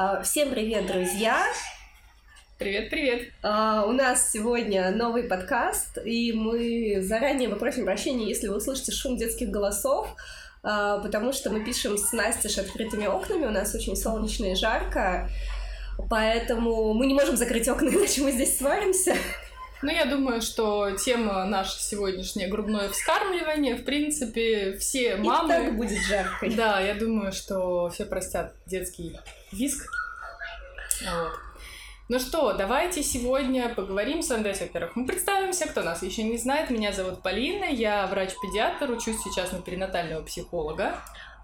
А, всем привет, друзья! Привет, привет! А, у нас сегодня новый подкаст, и мы заранее попросим прощения, если вы услышите шум детских голосов, а, потому что мы пишем с Настей с открытыми окнами, у нас очень солнечно и жарко, поэтому мы не можем закрыть окна, иначе мы здесь сваримся. Ну, я думаю, что тема наша сегодняшняя грудное вскармливание, в принципе, все мамы... И так будет жарко. Да, я думаю, что все простят детский виск. Вот. Ну что, давайте сегодня поговорим с вами. Давайте, во-первых, мы представимся, кто нас еще не знает. Меня зовут Полина, я врач-педиатр, учусь сейчас на перинатального психолога.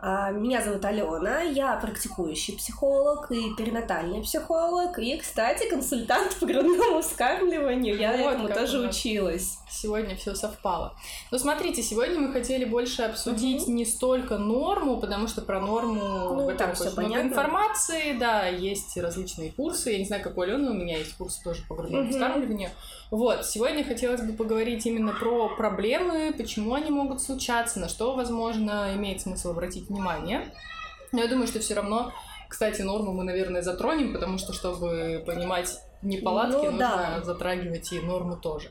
А, меня зовут Алена, я практикующий психолог и перинатальный психолог, и, кстати, консультант по грудному вскармливанию. Я вот этому тоже училась. Сегодня все совпало. Но смотрите, сегодня мы хотели больше обсудить угу. не столько норму, потому что про норму ну, там все много информации, да, есть различные курсы. Я не знаю, как у Алены, у меня есть курсы тоже по грудному угу. вскармливанию. Вот, сегодня хотелось бы поговорить именно про проблемы, почему они могут случаться, на что, возможно, имеет смысл обратить внимание. Но я думаю, что все равно, кстати, норму мы, наверное, затронем, потому что, чтобы понимать неполадки, ну, нужно да. затрагивать и норму тоже.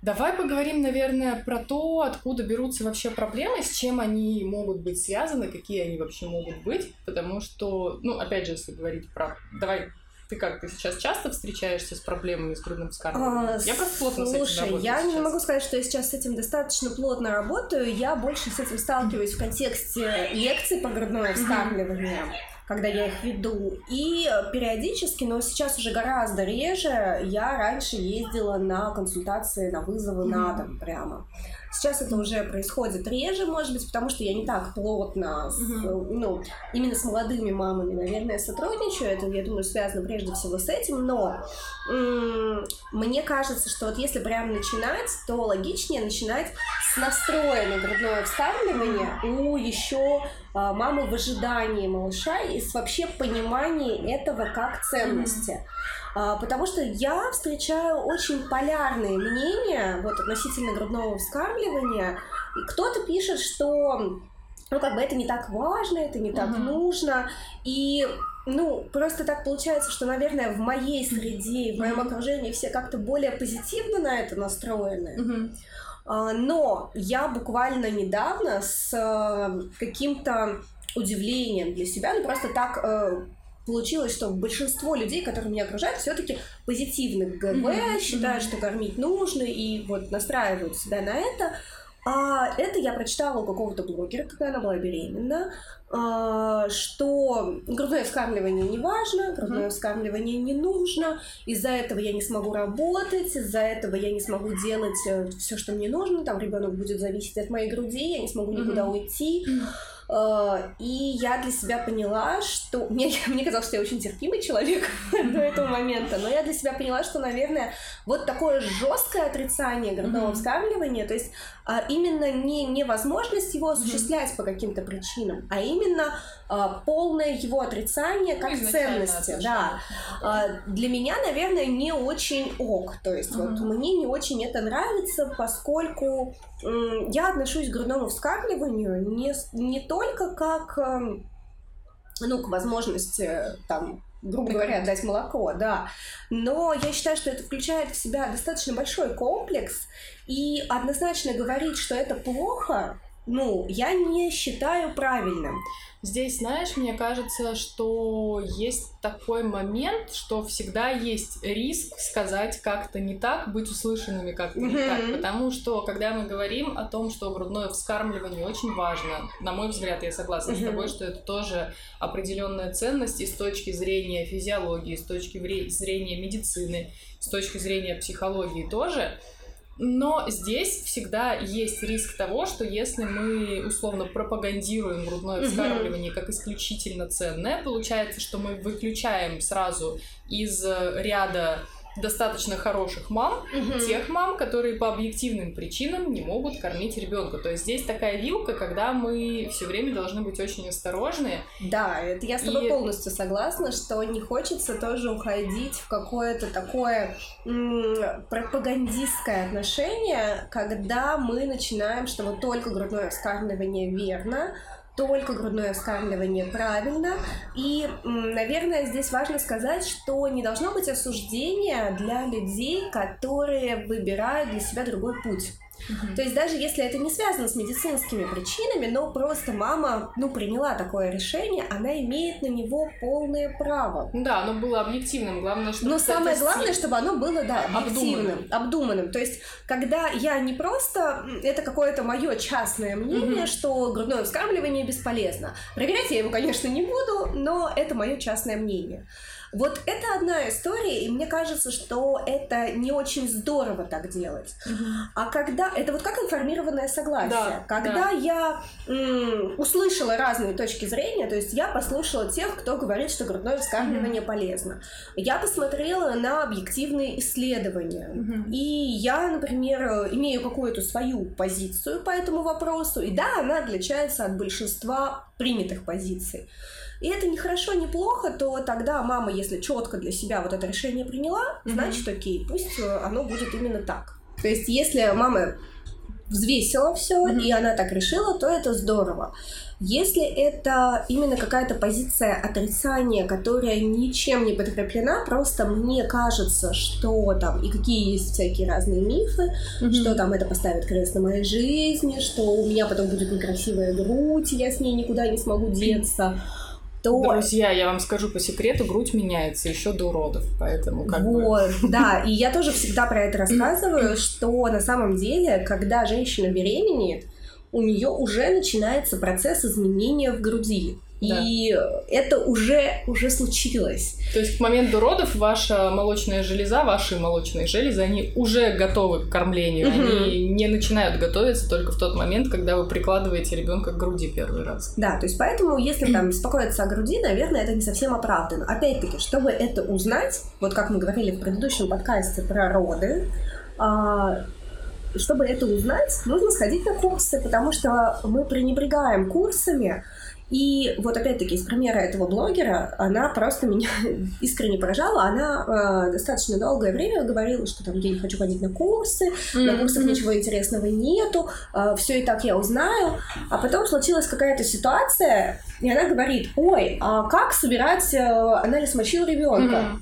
Давай поговорим, наверное, про то, откуда берутся вообще проблемы, с чем они могут быть связаны, какие они вообще могут быть, потому что, ну, опять же, если говорить про... Давай ты как, ты сейчас часто встречаешься с проблемами с грудным вскармливанием? А, я просто плотно слушай, с этим работаю я сейчас. не могу сказать, что я сейчас с этим достаточно плотно работаю. Я больше с этим сталкиваюсь в контексте лекций по грудному вскармливанию когда я их веду. И периодически, но сейчас уже гораздо реже, я раньше ездила на консультации, на вызовы mm-hmm. на дом прямо. Сейчас это уже происходит реже, может быть, потому что я не так плотно, с, mm-hmm. ну, именно с молодыми мамами, наверное, сотрудничаю. Это, я думаю, связано прежде всего с этим. Но м- мне кажется, что вот если прям начинать, то логичнее начинать с настроя на грудное вскармливание у еще мамы в ожидании малыша и с вообще пониманием этого как ценности. Mm-hmm. А, потому что я встречаю очень полярные мнения вот относительно грудного вскармливания. Кто-то пишет, что ну, как бы это не так важно, это не так uh-huh. нужно. И, ну, просто так получается, что, наверное, в моей среде, в моем окружении все как-то более позитивно на это настроены. Uh-huh. Но я буквально недавно с э, каким-то удивлением для себя, ну, просто так э, получилось, что большинство людей, которые меня окружают, все-таки позитивны к ГВ, mm-hmm. считают, что кормить нужно, и вот настраивают себя на это. А это я прочитала у какого-то блогера, когда она была беременна, а, что грудное вскармливание не важно, грудное mm-hmm. вскармливание не нужно, из-за этого я не смогу работать, из-за этого я не смогу делать э, все, что мне нужно, там ребенок будет зависеть от моей груди, я не смогу никуда mm-hmm. уйти. Mm-hmm. Э, и я для себя поняла, что... Мне, мне казалось, что я очень терпимый человек до этого момента, но я для себя поняла, что, наверное, вот такое жесткое отрицание грудного вскармливания, то есть а, именно не невозможность его осуществлять по каким-то причинам, а именно а, полное его отрицание как ну, ценности. Да. А, для меня, наверное, не очень ок. То есть вот мне не очень это нравится, поскольку я отношусь к грудному вскармливанию не, не только как эм, ну, к возможности там грубо говоря, дать молоко, да. Но я считаю, что это включает в себя достаточно большой комплекс, и однозначно говорить, что это плохо, ну, я не считаю правильным. Здесь, знаешь, мне кажется, что есть такой момент, что всегда есть риск сказать как-то не так, быть услышанными как-то не так. Потому что, когда мы говорим о том, что грудное вскармливание очень важно, на мой взгляд, я согласна с тобой, что это тоже определенная ценность и с точки зрения физиологии, с точки зрения медицины, с точки зрения психологии тоже – но здесь всегда есть риск того, что если мы условно пропагандируем грудное вскармливание как исключительно ценное, получается, что мы выключаем сразу из ряда достаточно хороших мам, угу. тех мам, которые по объективным причинам не могут кормить ребенка. То есть здесь такая вилка, когда мы все время должны быть очень осторожны. Да, это я с тобой и... полностью согласна, что не хочется тоже уходить в какое-то такое м- пропагандистское отношение, когда мы начинаем, что вот только грудное вскармливание верно, только грудное вскармливание правильно. И, наверное, здесь важно сказать, что не должно быть осуждения для людей, которые выбирают для себя другой путь. Угу. То есть даже если это не связано с медицинскими причинами, но просто мама, ну, приняла такое решение, она имеет на него полное право. Да, оно было объективным, главное, чтобы... Но самое главное, чтобы оно было, да, объективным, обдуманным. обдуманным. То есть, когда я не просто, это какое-то мое частное мнение, угу. что грудное вскармливание бесполезно. Проверять я его, конечно, не буду, но это мое частное мнение. Вот это одна история, и мне кажется, что это не очень здорово так делать. Угу. А когда... Это вот как информированное согласие. Да, когда да. я м, услышала разные точки зрения, то есть я послушала тех, кто говорит, что грудное вскармливание угу. полезно. Я посмотрела на объективные исследования. Угу. И я, например, имею какую-то свою позицию по этому вопросу. И да, она отличается от большинства принятых позиций и это не хорошо, не плохо, то тогда мама, если четко для себя вот это решение приняла, значит, окей, пусть э, оно будет именно так. То есть, если мама взвесила все, mm-hmm. и она так решила, то это здорово. Если это именно какая-то позиция отрицания, которая ничем не подкреплена, просто мне кажется, что там и какие есть всякие разные мифы, mm-hmm. что там это поставит крест на моей жизни, что у меня потом будет некрасивая грудь, я с ней никуда не смогу деться. Mm-hmm то... Друзья, я вам скажу по секрету, грудь меняется еще до уродов, поэтому как вот, бы... да, и я тоже всегда про это рассказываю, что на самом деле, когда женщина беременеет, у нее уже начинается процесс изменения в груди. И это уже, уже случилось. То есть к моменту родов ваша молочная железа, ваши молочные железы, они уже готовы к кормлению. Угу. Они не начинают готовиться только в тот момент, когда вы прикладываете ребенка к груди первый раз. Да, то есть поэтому, если там беспокоиться о груди, наверное, это не совсем оправдано. Опять-таки, чтобы это узнать, вот как мы говорили в предыдущем подкасте про роды, а, чтобы это узнать, нужно сходить на курсы, потому что мы пренебрегаем курсами, и вот опять-таки из примера этого блогера, она просто меня искренне поражала. Она э, достаточно долгое время говорила, что там я не хочу ходить на курсы, mm-hmm. на курсах ничего интересного нету, э, все и так я узнаю. А потом случилась какая-то ситуация, и она говорит, ой, а как собирать э, анализ мочил ребенка? Mm-hmm.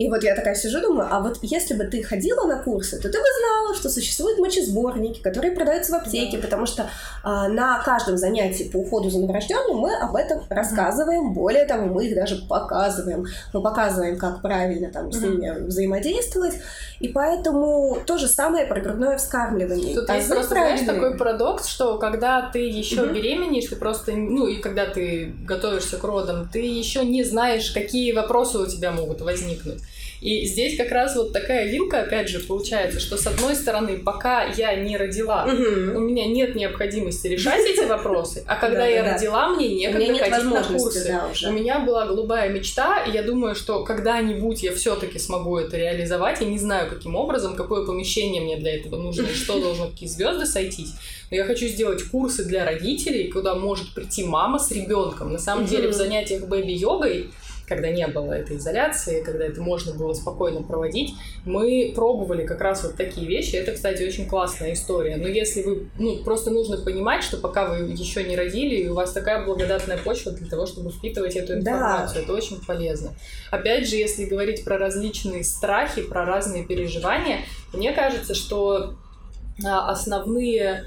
И вот я такая сижу, думаю, а вот если бы ты ходила на курсы, то ты бы знала, что существуют мочесборники, которые продаются в аптеке, да. потому что а, на каждом занятии по уходу за новорожденным мы об этом рассказываем. Более того, мы их даже показываем. Мы показываем, как правильно там с ними взаимодействовать. И поэтому то же самое про грудное вскармливание. Тут а есть просто, знаешь, такой парадокс, что когда ты еще угу. беременеешь, ты просто, ну и когда ты готовишься к родам, ты еще не знаешь, какие вопросы у тебя могут возникнуть. И здесь как раз вот такая вилка, опять же, получается, что с одной стороны, пока я не родила, угу. у меня нет необходимости решать эти вопросы, а когда я родила, мне некогда ходить на курсы. У меня была голубая мечта, и я думаю, что когда-нибудь я все-таки смогу это реализовать. Я не знаю, каким образом, какое помещение мне для этого нужно, и что должно какие звезды сойтись. Но я хочу сделать курсы для родителей, куда может прийти мама с ребенком. На самом деле в занятиях бэби-йогой когда не было этой изоляции, когда это можно было спокойно проводить, мы пробовали как раз вот такие вещи. Это, кстати, очень классная история. Но если вы, ну, просто нужно понимать, что пока вы еще не родили, и у вас такая благодатная почва для того, чтобы впитывать эту информацию. Да. Это очень полезно. Опять же, если говорить про различные страхи, про разные переживания, мне кажется, что а, основные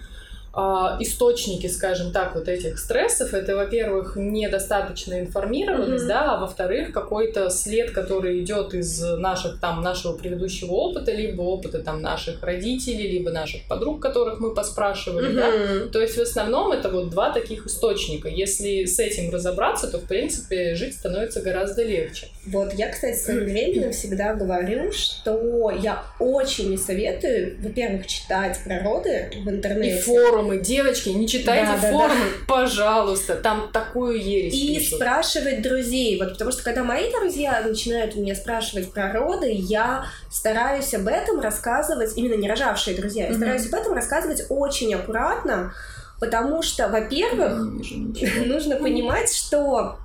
источники, скажем так, вот этих стрессов, это, во-первых, недостаточная информированность, mm-hmm. да, а во-вторых, какой-то след, который идет из наших там нашего предыдущего опыта, либо опыта там наших родителей, либо наших подруг, которых мы поспрашивали, mm-hmm. да. То есть в основном это вот два таких источника. Если с этим разобраться, то в принципе жить становится гораздо легче. Вот я, кстати, своим временем всегда говорю, что я очень не советую, во-первых, читать про роды в интернете. И форум форумы, девочки, не читайте да, форумы, да, да. пожалуйста, там такую ересь И пишут. спрашивать друзей, вот потому что когда мои друзья начинают меня спрашивать про роды, я стараюсь об этом рассказывать, именно не рожавшие друзья, я mm-hmm. стараюсь об этом рассказывать очень аккуратно, потому что, во-первых, нужно понимать, что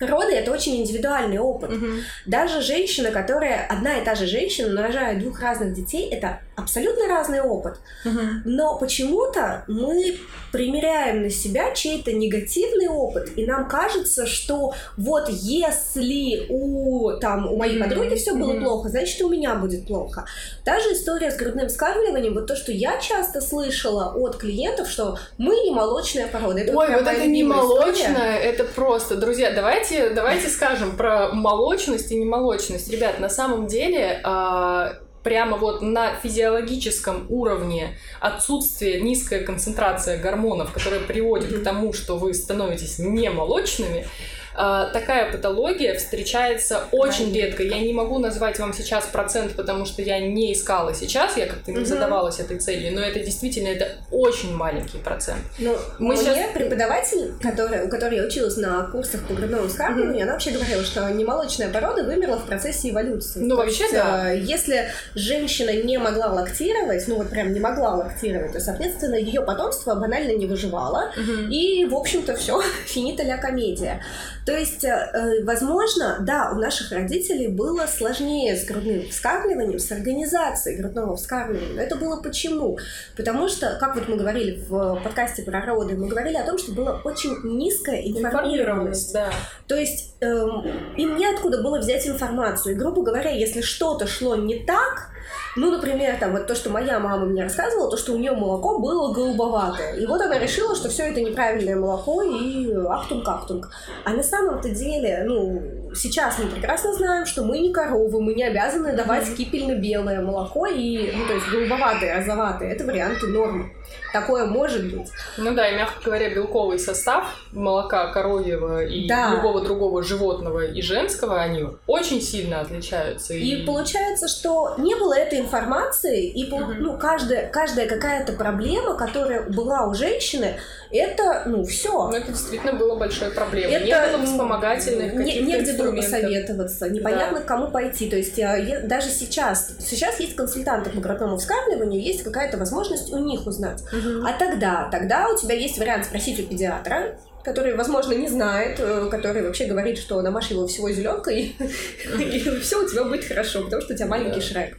роды это очень индивидуальный опыт. Угу. Даже женщина, которая одна и та же женщина, но рожает двух разных детей, это абсолютно разный опыт. Угу. Но почему-то мы примеряем на себя чей-то негативный опыт, и нам кажется, что вот если у там у моей подруги все было плохо, значит у меня будет плохо. Та же история с грудным вскармливанием, вот то, что я часто слышала от клиентов, что мы не молочная порода. Это Ой, вот это не молочная, это просто, друзья, давайте давайте скажем про молочность и немолочность, ребят. На самом деле а, прямо вот на физиологическом уровне отсутствие, низкая концентрация гормонов, которая приводит к тому, что вы становитесь немолочными, а, такая патология встречается очень редко. Я не могу назвать вам сейчас процент, потому что я не искала сейчас, я как-то не задавалась этой целью, но это действительно это очень маленький процент. Ну, Мы мне сейчас... преподаватель, который, у которой я училась на курсах по грудному вскармливанию, она вообще говорила, что немолочная порода вымерла в процессе эволюции. Ну, то вообще, есть, да. Если женщина не могла лактировать, ну вот прям не могла лактировать, то, соответственно, ее потомство банально не выживало, угу. и, в общем-то, все, финита ля комедия. То есть, э, возможно, да, у наших родителей было сложнее с грудным вскармливанием, с организацией грудного вскармливания. Но это было почему? Потому что, как вот мы говорили в подкасте про роды, мы говорили о том, что была очень низкая информированность. Да. То есть, эм, им неоткуда было взять информацию. И, грубо говоря, если что-то шло не так, ну, например, там вот то, что моя мама мне рассказывала, то, что у нее молоко было голубоватое. И вот она решила, что все это неправильное молоко и ахтунг-ахтунг. А на самом-то деле, ну, сейчас мы прекрасно знаем, что мы не коровы, мы не обязаны давать кипельно-белое молоко и, ну, то есть голубоватое, розоватое. Это варианты нормы. Такое может быть. Ну да, и, мягко говоря, белковый состав молока коровьего и да. любого другого животного и женского, они очень сильно отличаются. И, и получается, что не было этой информации, и ну, каждая, каждая какая-то проблема, которая была у женщины, это, ну, все. Ну, это действительно было большой проблемой. Это, не было вспомогательных не, Негде было посоветоваться, непонятно, да. к кому пойти. То есть я, даже сейчас, сейчас есть консультанты по грудному вскармливанию, есть какая-то возможность у них узнать. Угу. А тогда, тогда у тебя есть вариант спросить у педиатра, который, возможно, не знает, э, который вообще говорит, что намажь его всего зеленкой, и все у тебя будет хорошо, потому что у тебя маленький шрек.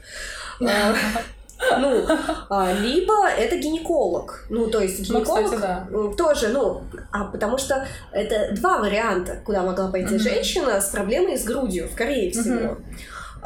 Ну, а, либо это гинеколог. Ну, то есть гинеколог ну, кстати, да. тоже, ну, а потому что это два варианта, куда могла пойти женщина с проблемой с грудью, скорее всего.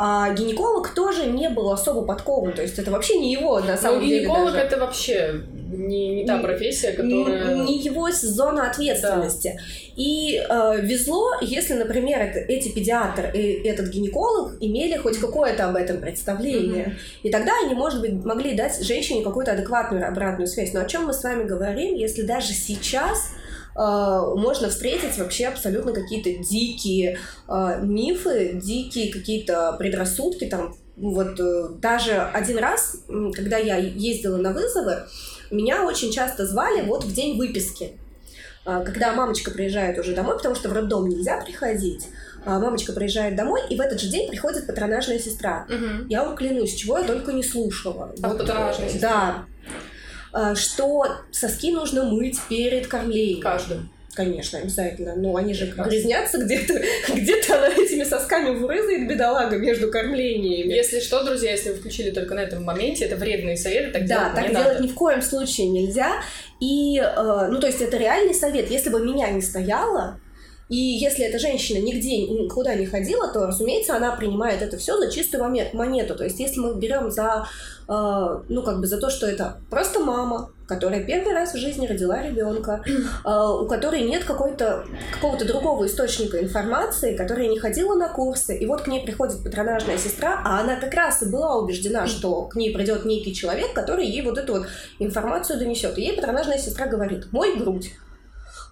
А гинеколог тоже не был особо подкован, то есть это вообще не его на самом ну, деле. Гинеколог даже. это вообще не, не та профессия, которая... Не, не его зона ответственности. Да. И э, везло, если, например, это, эти педиатр и этот гинеколог имели хоть какое-то об этом представление. Mm-hmm. И тогда они, может быть, могли дать женщине какую-то адекватную обратную связь. Но о чем мы с вами говорим, если даже сейчас можно встретить вообще абсолютно какие-то дикие э, мифы, дикие какие-то предрассудки, там вот э, даже один раз, когда я ездила на вызовы, меня очень часто звали вот в день выписки. Когда мамочка приезжает уже домой, потому что в роддом нельзя приходить, мамочка приезжает домой, и в этот же день приходит патронажная сестра. Угу. Я вам клянусь, чего я только не слушала. А вот, патронажная сестра? Да. Что соски нужно мыть перед кормлением. Каждым. Конечно, обязательно. Но они же Прекрасно. грязнятся где-то, где-то она этими сосками вырызает бедолага между кормлениями. Если что, друзья, если вы включили только на этом моменте, это вредные советы, так да, делать так не делать надо. ни в коем случае нельзя. И, э, ну, то есть это реальный совет. Если бы меня не стояло, и если эта женщина нигде никуда не ходила, то, разумеется, она принимает это все за чистую монету. То есть, если мы берем за, э, ну, как бы за то, что это просто мама, которая первый раз в жизни родила ребенка, э, у которой нет какой-то, какого-то другого источника информации, которая не ходила на курсы, и вот к ней приходит патронажная сестра, а она как раз и была убеждена, что к ней придет некий человек, который ей вот эту вот информацию донесет. И ей патронажная сестра говорит, мой грудь.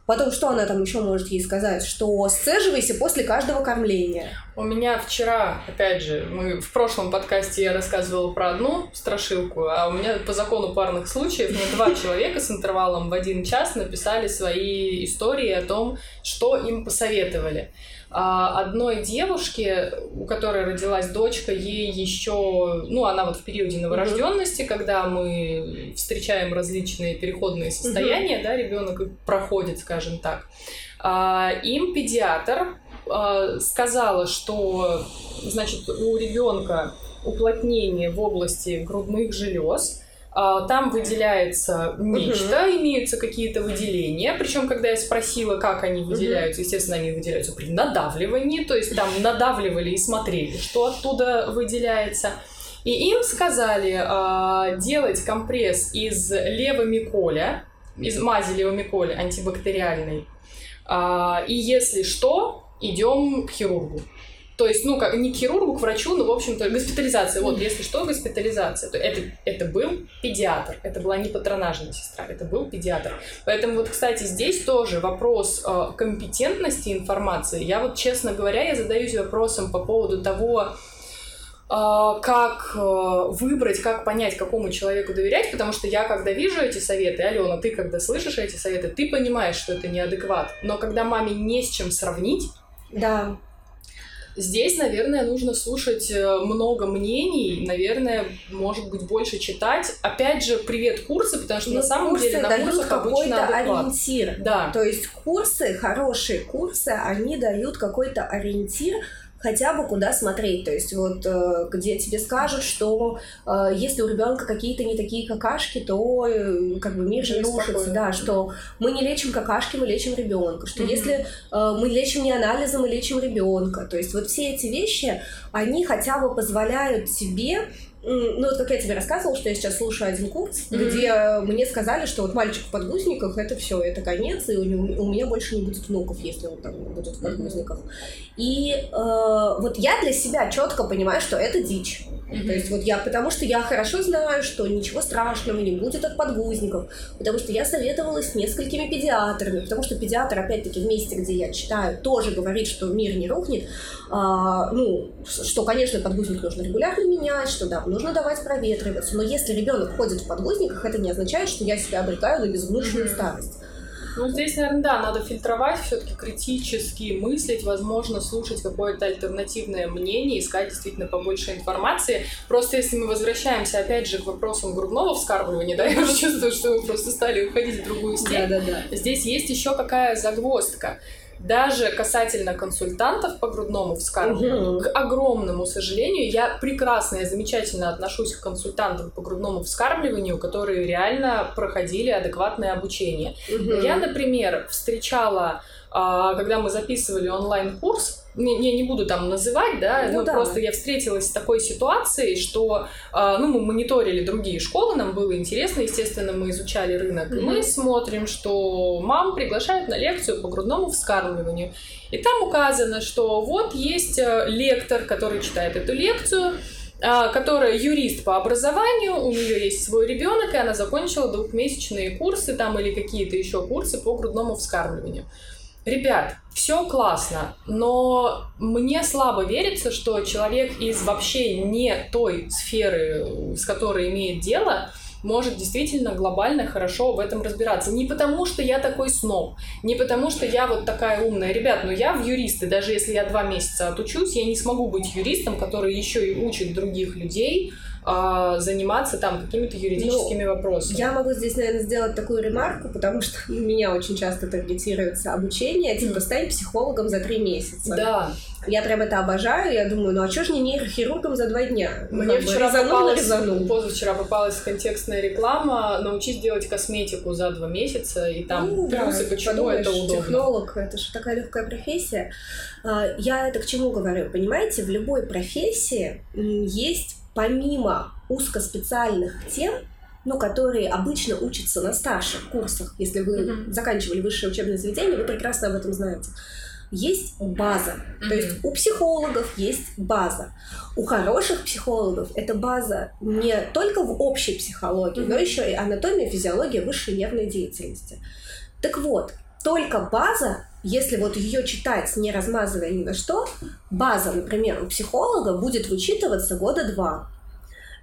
Потом, что она там еще может ей сказать? Что сцеживайся после каждого кормления. У меня вчера, опять же, мы в прошлом подкасте я рассказывала про одну страшилку, а у меня по закону парных случаев мне два человека с интервалом в один час написали свои истории о том, что им посоветовали. А одной девушке, у которой родилась дочка, ей еще, ну, она вот в периоде новорожденности, mm-hmm. когда мы встречаем различные переходные состояния, mm-hmm. да, ребенок проходит, скажем так. А, им педиатр э, сказала, что, значит, у ребенка уплотнение в области грудных желез, а, там выделяется нечто, uh-huh. имеются какие-то выделения. Причем, когда я спросила, как они выделяются, uh-huh. естественно, они выделяются при надавливании, то есть там надавливали и смотрели, что оттуда выделяется. И им сказали э, делать компресс из левомиколя, из мази левомиколя антибактериальной. Э, и если что, идем к хирургу. То есть, ну, как не к хирургу, к врачу, но, в общем-то, госпитализация. Вот, если что, госпитализация. То это, это был педиатр. Это была не патронажная сестра, это был педиатр. Поэтому вот, кстати, здесь тоже вопрос э, компетентности информации. Я вот, честно говоря, я задаюсь вопросом по поводу того, э, как э, выбрать, как понять, какому человеку доверять, потому что я, когда вижу эти советы, Алена, ты, когда слышишь эти советы, ты понимаешь, что это неадекват. Но когда маме не с чем сравнить, да. Здесь, наверное, нужно слушать э, много мнений, наверное, может быть, больше читать. Опять же, привет курсы, потому что ну, на самом курсы деле на дают курсах какой-то ориентир. Да. То есть курсы, хорошие курсы, они дают какой-то ориентир, хотя бы куда смотреть. То есть вот э, где тебе скажут, что э, если у ребенка какие-то не такие какашки, то э, как бы мир же рушится. Да, что мы не лечим какашки, мы лечим ребенка. Что mm-hmm. если мы лечим не анализы, мы лечим ребенка. То есть вот все эти вещи, они хотя бы позволяют тебе ну, вот как я тебе рассказывала, что я сейчас слушаю один курс, mm-hmm. где мне сказали, что вот мальчик в подгузниках это все, это конец, и у, него, у меня больше не будет внуков, если он там будет в подгузниках. Mm-hmm. И э, вот я для себя четко понимаю, что это дичь. Mm-hmm. То есть вот я, потому что я хорошо знаю, что ничего страшного не будет от подгузников, потому что я советовалась с несколькими педиатрами, потому что педиатр, опять-таки, в месте, где я читаю, тоже говорит, что мир не рухнет, а, ну, что, конечно, подгузник нужно регулярно менять, что да, нужно давать проветриваться, но если ребенок ходит в подгузниках, это не означает, что я себя обрекаю на безвнушную mm-hmm. старость. Ну, здесь, наверное, да, надо фильтровать, все-таки критически мыслить, возможно, слушать какое-то альтернативное мнение, искать действительно побольше информации. Просто если мы возвращаемся, опять же, к вопросам грудного вскармливания, да, я уже чувствую, что мы просто стали уходить в другую степь. Да, да, да. Здесь есть еще какая загвоздка даже касательно консультантов по грудному вскармливанию, угу. к огромному сожалению, я прекрасно и замечательно отношусь к консультантам по грудному вскармливанию, которые реально проходили адекватное обучение. Угу. Я, например, встречала, когда мы записывали онлайн-курс, не, не, буду там называть, да, ну, но да. просто я встретилась с такой ситуацией, что, э, ну, мы мониторили другие школы, нам было интересно, естественно, мы изучали рынок, mm-hmm. и мы смотрим, что мам приглашают на лекцию по грудному вскармливанию, и там указано, что вот есть э, лектор, который читает эту лекцию, а, которая юрист по образованию, у нее есть свой ребенок, и она закончила двухмесячные курсы там или какие-то еще курсы по грудному вскармливанию. Ребят, все классно, но мне слабо верится, что человек из вообще не той сферы, с которой имеет дело, может действительно глобально хорошо в этом разбираться. Не потому, что я такой сноб, не потому, что я вот такая умная. Ребят, но я в юристы, даже если я два месяца отучусь, я не смогу быть юристом, который еще и учит других людей, а, заниматься там какими-то юридическими ну, вопросами. Я могу здесь, наверное, сделать такую ремарку, потому что у меня очень часто таргетируется обучение, типа, стань психологом за три месяца. Да. Я прям это обожаю, я думаю, ну а что ж не нейрохирургом за два дня? Мне ну, вчера резанул, попалась, резанул. позавчера попалась контекстная реклама, научись делать косметику за два месяца, и там ну, плюсы, да, почему подумаешь, это удобно. технолог, это же такая легкая профессия. А, я это к чему говорю? Понимаете, в любой профессии есть помимо узкоспециальных тем, ну, которые обычно учатся на старших курсах, если вы mm-hmm. заканчивали высшее учебное заведение, вы прекрасно об этом знаете. Есть база. Mm-hmm. То есть у психологов есть база. У хороших психологов эта база не только в общей психологии, mm-hmm. но еще и анатомия, физиология высшей нервной деятельности. Так вот, только база, если вот ее читать, не размазывая ни на что, база, например, у психолога будет вычитываться года два.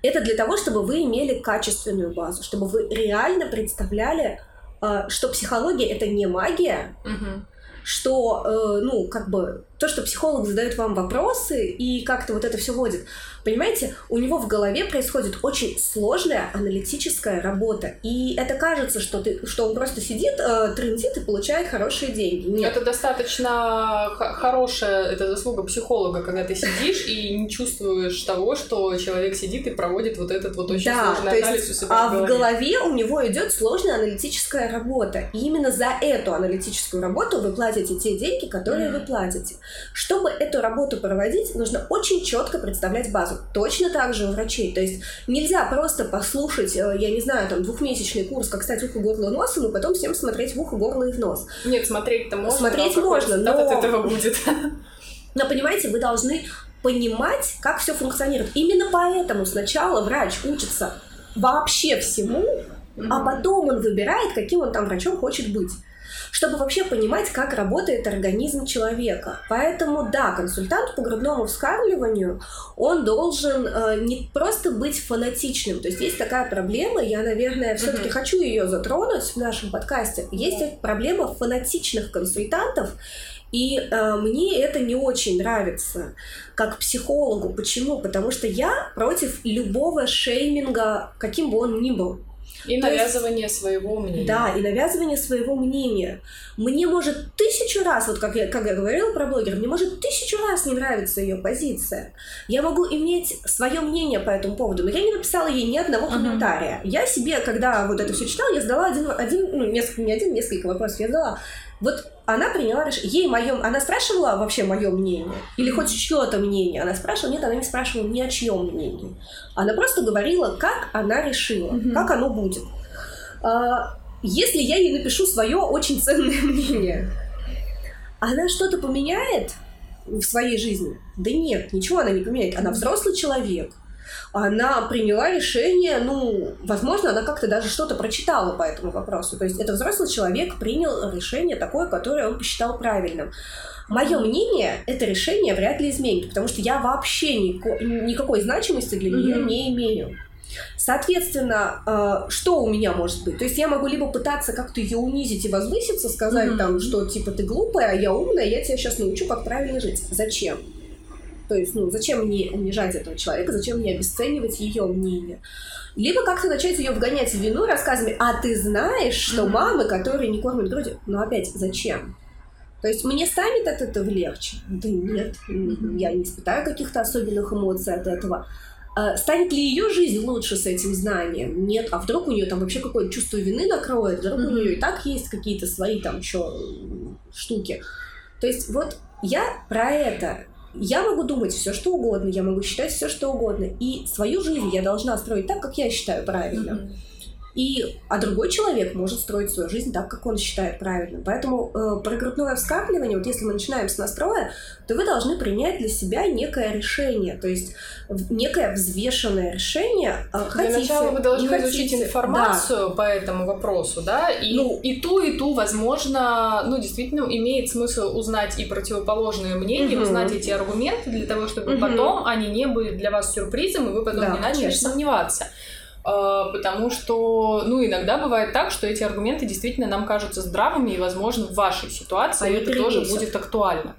Это для того, чтобы вы имели качественную базу, чтобы вы реально представляли, э, что психология это не магия, угу. что, э, ну, как бы то, что психолог задает вам вопросы и как-то вот это все водит, понимаете, у него в голове происходит очень сложная аналитическая работа. И это кажется, что, ты, что он просто сидит, э, трендит и получает хорошие деньги. Нет. Это достаточно хорошая это заслуга психолога, когда ты сидишь и не чувствуешь того, что человек сидит и проводит вот этот вот очень да, сложный анализ у себя а в голове. в голове у него идет сложная аналитическая работа. И именно за эту аналитическую работу вы платите те деньги, которые mm. вы платите. Чтобы эту работу проводить, нужно очень четко представлять базу. Точно так же у врачей. То есть нельзя просто послушать, э, я не знаю, там, двухмесячный курс, как стать ухо, горло, носом, и потом всем смотреть в ухо, горло и в нос. Нет, смотреть-то можно. Смотреть можно, но... от этого будет. Но, понимаете, вы должны понимать, как все функционирует. Именно поэтому сначала врач учится вообще всему, mm-hmm. а потом он выбирает, каким он там врачом хочет быть чтобы вообще понимать, как работает организм человека. Поэтому, да, консультант по грудному вскармливанию, он должен э, не просто быть фанатичным. То есть есть такая проблема, я, наверное, все-таки mm-hmm. хочу ее затронуть в нашем подкасте. Есть mm-hmm. проблема фанатичных консультантов, и э, мне это не очень нравится как психологу. Почему? Потому что я против любого шейминга, каким бы он ни был. И То навязывание есть, своего мнения. Да, и навязывание своего мнения. Мне может тысячу раз, вот как я, как я говорила про блогера, мне может тысячу раз не нравится ее позиция. Я могу иметь свое мнение по этому поводу, но я не написала ей ни одного uh-huh. комментария. Я себе, когда вот это все читала, я задала один, один ну, несколько, не один, несколько вопросов, я задала. Вот она приняла решение. Ей мое... Она спрашивала вообще мое мнение? Или хоть чье-то мнение? Она спрашивала? Нет, она не спрашивала ни о чьем мнении. Она просто говорила, как она решила, mm-hmm. как оно будет. А, если я ей напишу свое очень ценное мнение, она что-то поменяет в своей жизни? Да нет, ничего она не поменяет. Она взрослый человек она приняла решение, ну, возможно, она как-то даже что-то прочитала по этому вопросу. То есть это взрослый человек принял решение такое, которое он посчитал правильным. Мое мнение, это решение вряд ли изменит, потому что я вообще нико- никакой значимости для нее mm-hmm. не имею. Соответственно, э, что у меня может быть? То есть я могу либо пытаться как-то ее унизить и возвыситься, сказать mm-hmm. там, что типа ты глупая, а я умная, я тебя сейчас научу, как правильно жить. Зачем? То есть, ну, зачем мне унижать этого человека, зачем мне обесценивать ее мнение? Либо как-то начать ее вгонять в вину рассказами, а ты знаешь, что мамы, которые не кормят грудью, ну опять, зачем? То есть мне станет от этого легче? Да нет, я не испытаю каких-то особенных эмоций от этого. А станет ли ее жизнь лучше с этим знанием? Нет. А вдруг у нее там вообще какое-то чувство вины накроет? Вдруг mm-hmm. у нее и так есть какие-то свои там еще штуки. То есть вот я про это. Я могу думать все, что угодно, я могу считать все, что угодно. И свою жизнь я должна строить так, как я считаю правильным. Mm-hmm. И, а другой человек может строить свою жизнь так, как он считает правильным. Поэтому э, про грудное вскармливание, вот если мы начинаем с настроя, то вы должны принять для себя некое решение, то есть некое взвешенное решение. Э, хотите, для начала вы должны изучить хотите. информацию да. по этому вопросу, да, и, ну, и ту, и ту, возможно, ну, действительно имеет смысл узнать и противоположные мнения, угу. узнать эти аргументы для того, чтобы угу. потом они не были для вас сюрпризом, и вы потом да, не начали конечно. сомневаться. А, потому что, ну, иногда бывает так, что эти аргументы действительно нам кажутся здравыми, и, возможно, в вашей ситуации а это тоже будет актуально.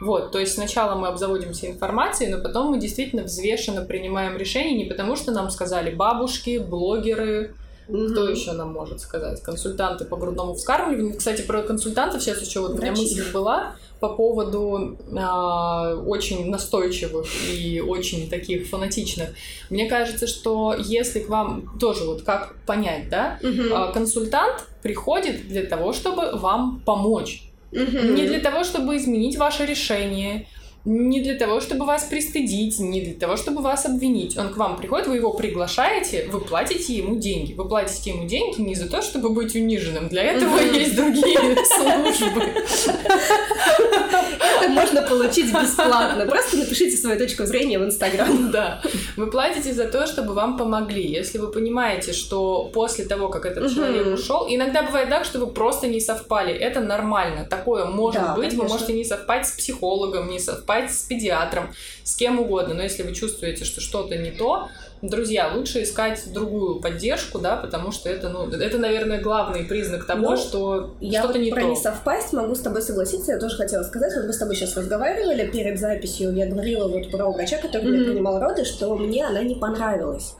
Вот, то есть сначала мы обзаводимся информацией, но потом мы действительно взвешенно принимаем решение не потому, что нам сказали бабушки, блогеры, Угу. Кто еще нам может сказать? Консультанты по грудному вскармливанию. Кстати, про консультантов сейчас еще вот у меня мысль была по поводу э, очень настойчивых и очень таких фанатичных. Мне кажется, что если к вам тоже вот как понять, да, угу. э, консультант приходит для того, чтобы вам помочь. Угу. Не для того, чтобы изменить ваше решение, не для того, чтобы вас пристыдить, не для того, чтобы вас обвинить. Он к вам приходит, вы его приглашаете, вы платите ему деньги. Вы платите ему деньги не за то, чтобы быть униженным. Для этого есть другие службы. Это можно получить бесплатно. Просто напишите свою точку зрения в Инстаграм. Да. Вы платите за то, чтобы вам помогли. Если вы понимаете, что после того, как этот человек ушел, иногда бывает так, что вы просто не совпали. Это нормально. Такое может быть. Вы можете не совпать с психологом, не совпать искать с педиатром, с кем угодно. Но если вы чувствуете, что что-то не то, друзья, лучше искать другую поддержку, да, потому что это, ну, это, наверное, главный признак того, ну, что я что-то вот не про то. не совпасть могу с тобой согласиться. Я тоже хотела сказать, вот мы с тобой сейчас разговаривали перед записью, я говорила вот про врача, который mm-hmm. принимал роды, что мне она не понравилась.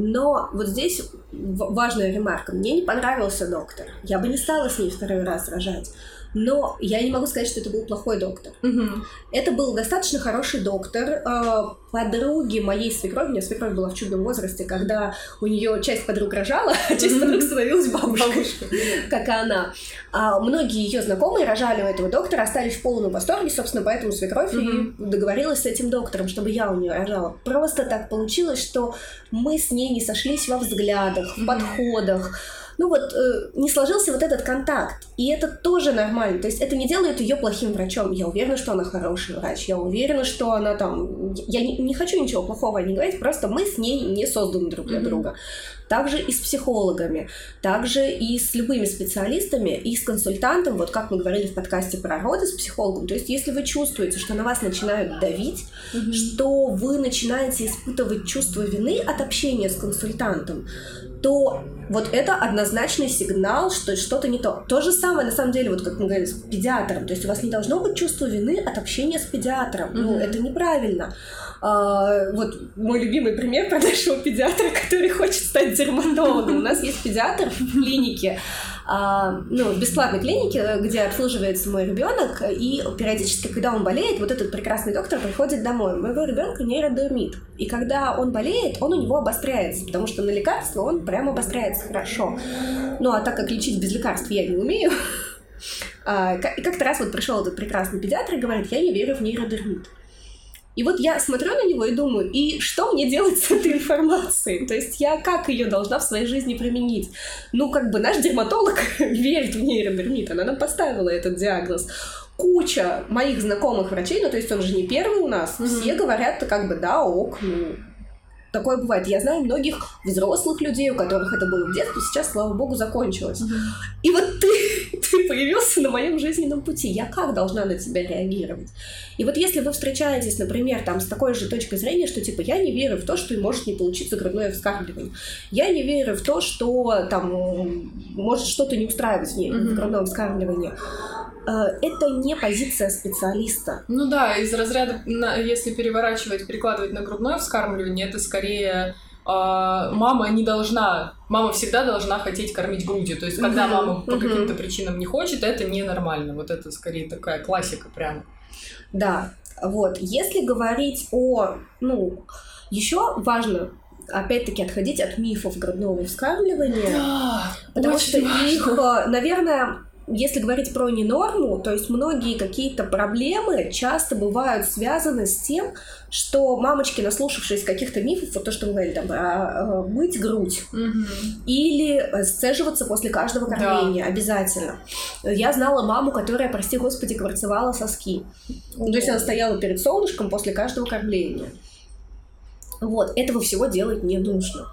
Но вот здесь важная ремарка. Мне не понравился доктор. Я бы не стала с ней второй раз рожать. Но я не могу сказать, что это был плохой доктор. Угу. Это был достаточно хороший доктор. Э, подруги моей свекрови, у меня свекровь была в чудном возрасте, когда у нее часть подруг рожала, а часть подруг становилась бабушкой, как и она. А многие ее знакомые рожали у этого доктора, остались в полном восторге, собственно, поэтому свекровь и договорилась с этим доктором, чтобы я у нее рожала. Просто так получилось, что мы с ней не сошлись во взглядах, в подходах ну вот э, не сложился вот этот контакт. И это тоже нормально. То есть это не делает ее плохим врачом. Я уверена, что она хороший врач. Я уверена, что она там... Я не, не хочу ничего плохого не говорить, просто мы с ней не созданы друг для mm-hmm. друга. Также и с психологами, также и с любыми специалистами, и с консультантом, вот как мы говорили в подкасте про роды с психологом. То есть если вы чувствуете, что на вас начинают давить, mm-hmm. что вы начинаете испытывать чувство вины от общения с консультантом, то вот это однозначный сигнал, что что-то не то. То же самое, на самом деле, вот как мы говорили, с педиатром. То есть у вас не должно быть чувства вины от общения с педиатром. Mm-hmm. Ну, это неправильно. А, вот мой любимый пример про нашего педиатра, который хочет стать дерматологом. У нас есть педиатр в клинике, а, ну, в бесплатной клинике, где обслуживается мой ребенок, и периодически, когда он болеет, вот этот прекрасный доктор приходит домой. Моего ребенка нейродермит. И когда он болеет, он у него обостряется, потому что на лекарства он прям обостряется хорошо. Ну, а так как лечить без лекарств я не умею, а, и как-то раз вот пришел этот прекрасный педиатр и говорит, я не верю в нейродермит. И вот я смотрю на него и думаю, и что мне делать с этой информацией? То есть я как ее должна в своей жизни применить? Ну, как бы наш дерматолог верит в нейробермит, она нам поставила этот диагноз куча моих знакомых врачей, ну то есть он же не первый у нас, mm-hmm. все говорят, как бы да, ок, ну Такое бывает. Я знаю многих взрослых людей, у которых это было в детстве, сейчас, слава богу, закончилось. Mm-hmm. И вот ты, ты появился на моем жизненном пути. Я как должна на тебя реагировать? И вот если вы встречаетесь, например, там с такой же точкой зрения, что типа я не верю в то, что может не получиться грудное вскармливание. Я не верю в то, что там может что-то не устраивать в, ней, mm-hmm. в грудном вскармливании. Э, это не позиция специалиста. Ну да, из разряда, если переворачивать, перекладывать на грудное вскармливание, это скорее а, мама не должна, мама всегда должна хотеть кормить грудью. То есть, когда мама по каким-то причинам не хочет, это ненормально. Вот это скорее такая классика прям. Да, вот. Если говорить о, ну, еще важно опять-таки отходить от мифов грудного вскармливания, да, потому что важно. их, наверное, если говорить про ненорму, то есть многие какие-то проблемы часто бывают связаны с тем, что мамочки, наслушавшись каких-то мифов, вот то, что мы говорили, там, а, мыть грудь угу. или э, сцеживаться после каждого кормления да. обязательно. Я знала маму, которая, прости господи, кварцевала соски. О. То есть она стояла перед солнышком после каждого кормления. Вот, этого всего делать не нужно.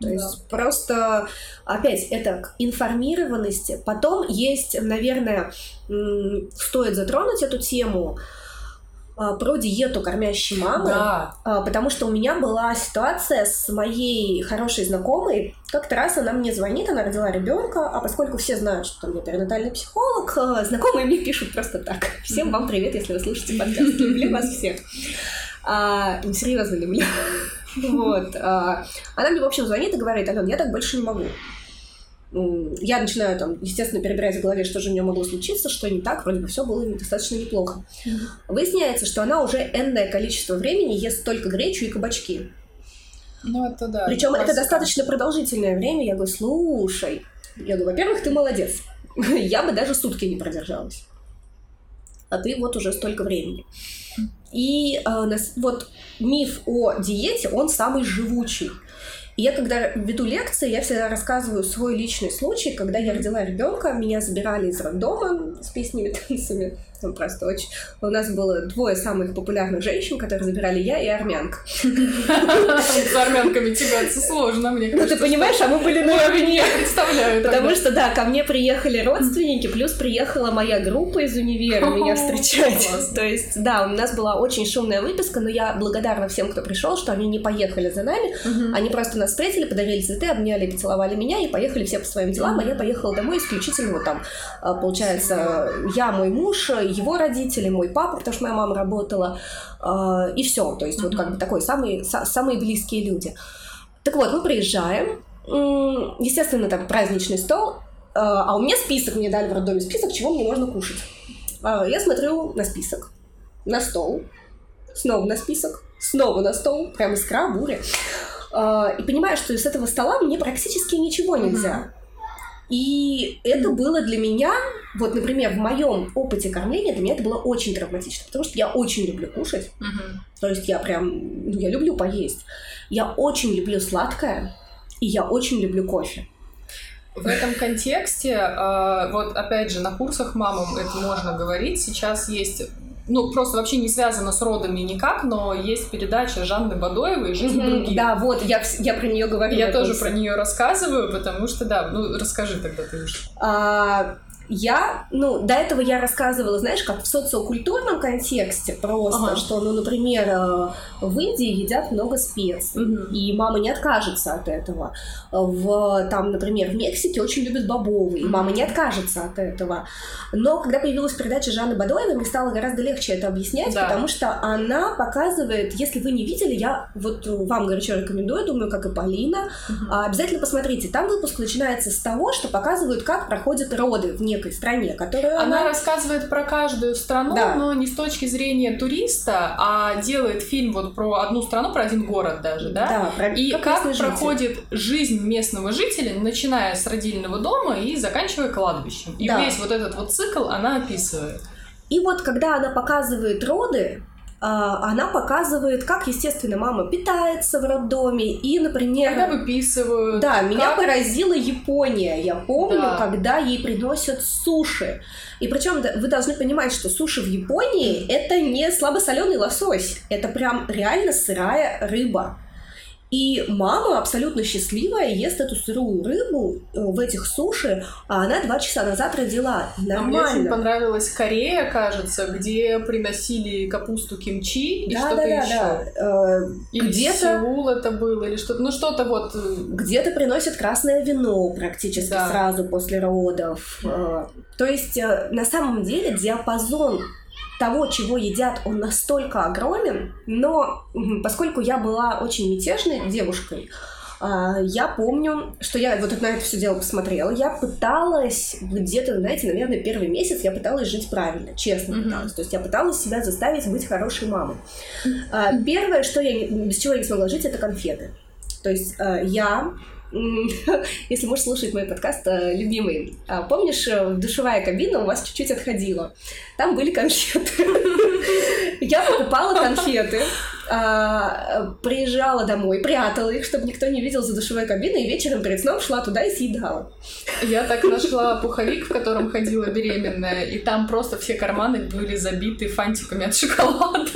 То да. есть просто, опять, это к информированности. Потом есть, наверное, стоит затронуть эту тему а, про диету кормящей мамы, да. А, потому что у меня была ситуация с моей хорошей знакомой. Как-то раз она мне звонит, она родила ребенка, а поскольку все знают, что я перинатальный психолог, а, знакомые мне пишут просто так. Всем вам привет, если вы слушаете подкаст. Люблю вас всех. А, серьезно люблю. Вот. А, она мне, в общем, звонит и говорит, Ален, я так больше не могу. Я начинаю там, естественно, перебирать в голове, что же у нее могло случиться, что не так, вроде бы все было достаточно неплохо. Выясняется, что она уже энное количество времени ест только гречу и кабачки. Ну, это да. Причем это достаточно продолжительное время. Я говорю, слушай, я говорю, во-первых, ты молодец. Я бы даже сутки не продержалась. А ты вот уже столько времени. И э, вот миф о диете, он самый живучий. И я, когда веду лекции, я всегда рассказываю свой личный случай, когда я родила ребенка, меня забирали из роддома с песнями, танцами. Там просто очень... У нас было двое самых популярных женщин, которые забирали я и армянка. С армянками тягаться сложно, мне кажется. Ну, ты понимаешь, а мы были на равне. Я представляю. Потому что, да, ко мне приехали родственники, плюс приехала моя группа из универа меня встречать. То есть, да, у нас была очень шумная выписка, но я благодарна всем, кто пришел, что они не поехали за нами. Они просто нас встретили, подарили цветы, обняли, поцеловали меня и поехали все по своим делам, а я поехала домой исключительно вот там, а, получается, я, мой муж, его родители, мой папа, потому что моя мама работала, а, и все. То есть вот как бы такой самые, самые близкие люди. Так вот, мы приезжаем, естественно, там праздничный стол, а, а у меня список, мне дали в роддоме список, чего мне можно кушать. Я смотрю на список, на стол, снова на список, снова на стол, прям искра, буря. И понимаю, что из этого стола мне практически ничего нельзя. И это было для меня, вот, например, в моем опыте кормления, для меня это было очень травматично, потому что я очень люблю кушать. Угу. То есть я прям, ну, я люблю поесть. Я очень люблю сладкое, и я очень люблю кофе. В этом контексте, а, вот опять же, на курсах мамам это можно говорить. Сейчас есть ну, просто вообще не связано с родами никак, но есть передача Жанны Бадоевой «Жизнь mm-hmm, других». Да, вот, я, я про нее говорю. Я тоже про нее рассказываю, потому что, да, ну, расскажи тогда ты уж. А, я, ну, до этого я рассказывала, знаешь, как в социокультурном контексте просто, ага. что, ну, например, э, в Индии едят много специй, угу. и мама не откажется от этого. В, там, например, в Мексике очень любят бобовые, и мама не откажется от этого. Но когда появилась передача Жанны Бадоевой, мне стало гораздо легче это объяснять, да. потому что она показывает, если вы не видели, я вот вам горячо рекомендую, думаю, как и Полина, угу. обязательно посмотрите. Там выпуск начинается с того, что показывают, как проходят роды в некой стране, которую она... Она рассказывает про каждую страну, да. но не с точки зрения туриста, а делает фильм вот про одну страну, про один город даже, да? Да, про... И как, как проходит жизнь местного жителя, начиная с родильного дома и заканчивая кладбищем. И да. весь вот этот вот цикл она описывает. И вот когда она показывает роды, она показывает, как, естественно, мама питается в роддоме. И, например... Когда выписывают. Да, как... меня поразила Япония. Я помню, да. когда ей приносят суши. И причем вы должны понимать, что суши в Японии это не слабосоленый лосось. Это прям реально сырая рыба. И мама абсолютно счастливая ест эту сырую рыбу э, в этих суши, а она два часа назад родила. Нормально. А мне очень понравилась Корея, кажется, где приносили капусту кимчи и да, что-то да, да, еще. Да. Э, где-то... Сеул это было, или что-то, ну что-то вот... Э, где-то приносят красное вино практически да. сразу после родов. То есть, на самом деле, диапазон того, чего едят, он настолько огромен, но поскольку я была очень мятежной девушкой, а, я помню, что я вот на это все дело посмотрела. Я пыталась где-то, знаете, наверное, первый месяц я пыталась жить правильно, честно mm-hmm. пыталась. То есть я пыталась себя заставить быть хорошей мамой. Mm-hmm. Первое, что я без чего я не смогла жить, это конфеты. То есть а, я если можешь слушать мой подкаст, э, любимый. А помнишь, э, душевая кабина у вас чуть-чуть отходила? Там были конфеты. Я покупала конфеты, а, приезжала домой, прятала их, чтобы никто не видел за душевой кабиной, и вечером перед сном шла туда и съедала. Я так нашла пуховик, в котором ходила беременная, и там просто все карманы были забиты фантиками от шоколада.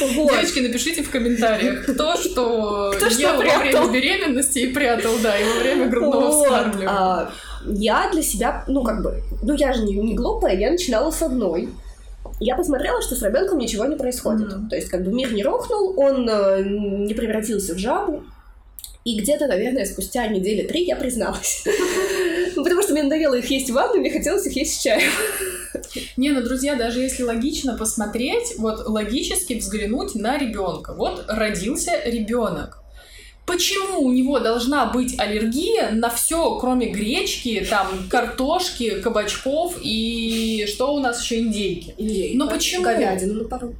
Вот. Девочки, напишите в комментариях, кто что кто ел что во время беременности и прятал, да, и во время грудного вот. вскармливания. А, я для себя, ну как бы, ну я же не, не глупая, я начинала с одной я посмотрела, что с ребенком ничего не происходит. Mm-hmm. То есть, как бы мир не рухнул, он э, не превратился в жабу. И где-то, наверное, спустя недели три я призналась. Ну, потому что мне надоело их есть в ванну, мне хотелось их есть с чаем. Не, ну, друзья, даже если логично посмотреть, вот логически взглянуть на ребенка. Вот родился ребенок. Почему у него должна быть аллергия на все, кроме гречки, там, картошки, кабачков и что у нас еще индейки? Индейка. Но почему? Говядина, ну пару.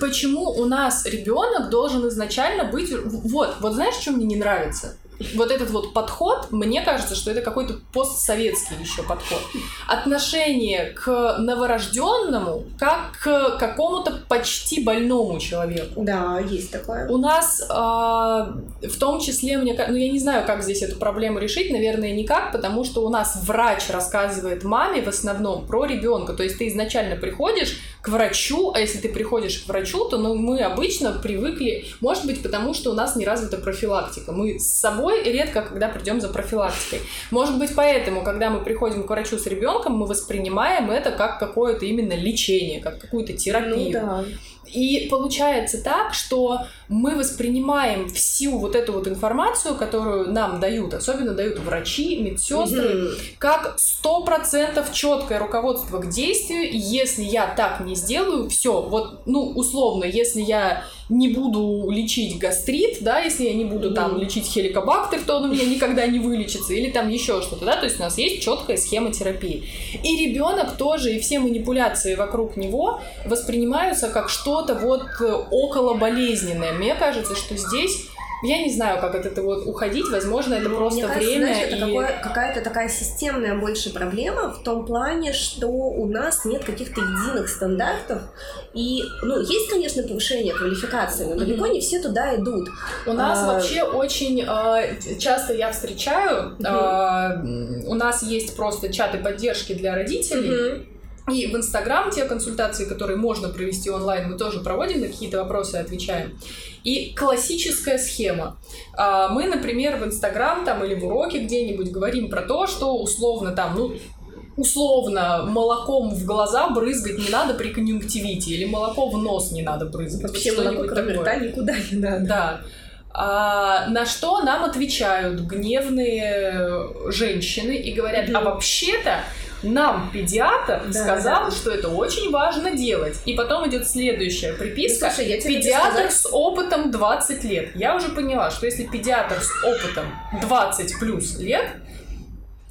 Почему у нас ребенок должен изначально быть вот, вот знаешь, что мне не нравится? Вот этот вот подход, мне кажется, что это какой-то постсоветский еще подход. Отношение к новорожденному как к какому-то почти больному человеку. Да, есть такое. У нас э, в том числе, мне, ну я не знаю, как здесь эту проблему решить, наверное, никак, потому что у нас врач рассказывает маме в основном про ребенка. То есть ты изначально приходишь к врачу, а если ты приходишь к врачу, то ну, мы обычно привыкли, может быть, потому что у нас не развита профилактика. Мы с собой редко когда придем за профилактикой. Может быть, поэтому, когда мы приходим к врачу с ребенком, мы воспринимаем это как какое-то именно лечение, как какую-то терапию. Ну, да. И получается так, что мы воспринимаем всю вот эту вот информацию, которую нам дают, особенно дают врачи, медсестры, угу. как сто процентов четкое руководство к действию. И если я так не сделаю, все, вот, ну, условно, если я не буду лечить гастрит, да, если я не буду там лечить хеликобактер, то он у меня никогда не вылечится, или там еще что-то, да, то есть у нас есть четкая схема терапии. И ребенок тоже, и все манипуляции вокруг него воспринимаются как что-то вот около болезненное. Мне кажется, что здесь я не знаю, как от этого вот уходить. Возможно, это ну, просто мне время. Знаешь, это и... какая-то такая системная больше проблема в том плане, что у нас нет каких-то единых стандартов. И, ну, есть, конечно, повышение квалификации, но далеко mm-hmm. не все туда идут. У нас а... вообще очень э, часто я встречаю, mm-hmm. э, у нас есть просто чаты поддержки для родителей. Mm-hmm и в Инстаграм те консультации, которые можно провести онлайн, мы тоже проводим, на какие-то вопросы отвечаем. И классическая схема. А, мы, например, в Инстаграм там или в уроке где-нибудь говорим про то, что условно там, ну, условно молоком в глаза брызгать не надо при конъюнктивите, или молоко в нос не надо брызгать. Вообще молоко, кроме рта, никуда не надо. Да. А, на что нам отвечают гневные женщины и говорят, mm-hmm. а вообще-то нам педиатр да, сказал, да. что это очень важно делать. И потом идет следующая приписка. Ну, слушай, я педиатр с опытом 20 лет. Я уже поняла, что если педиатр с опытом 20 плюс лет,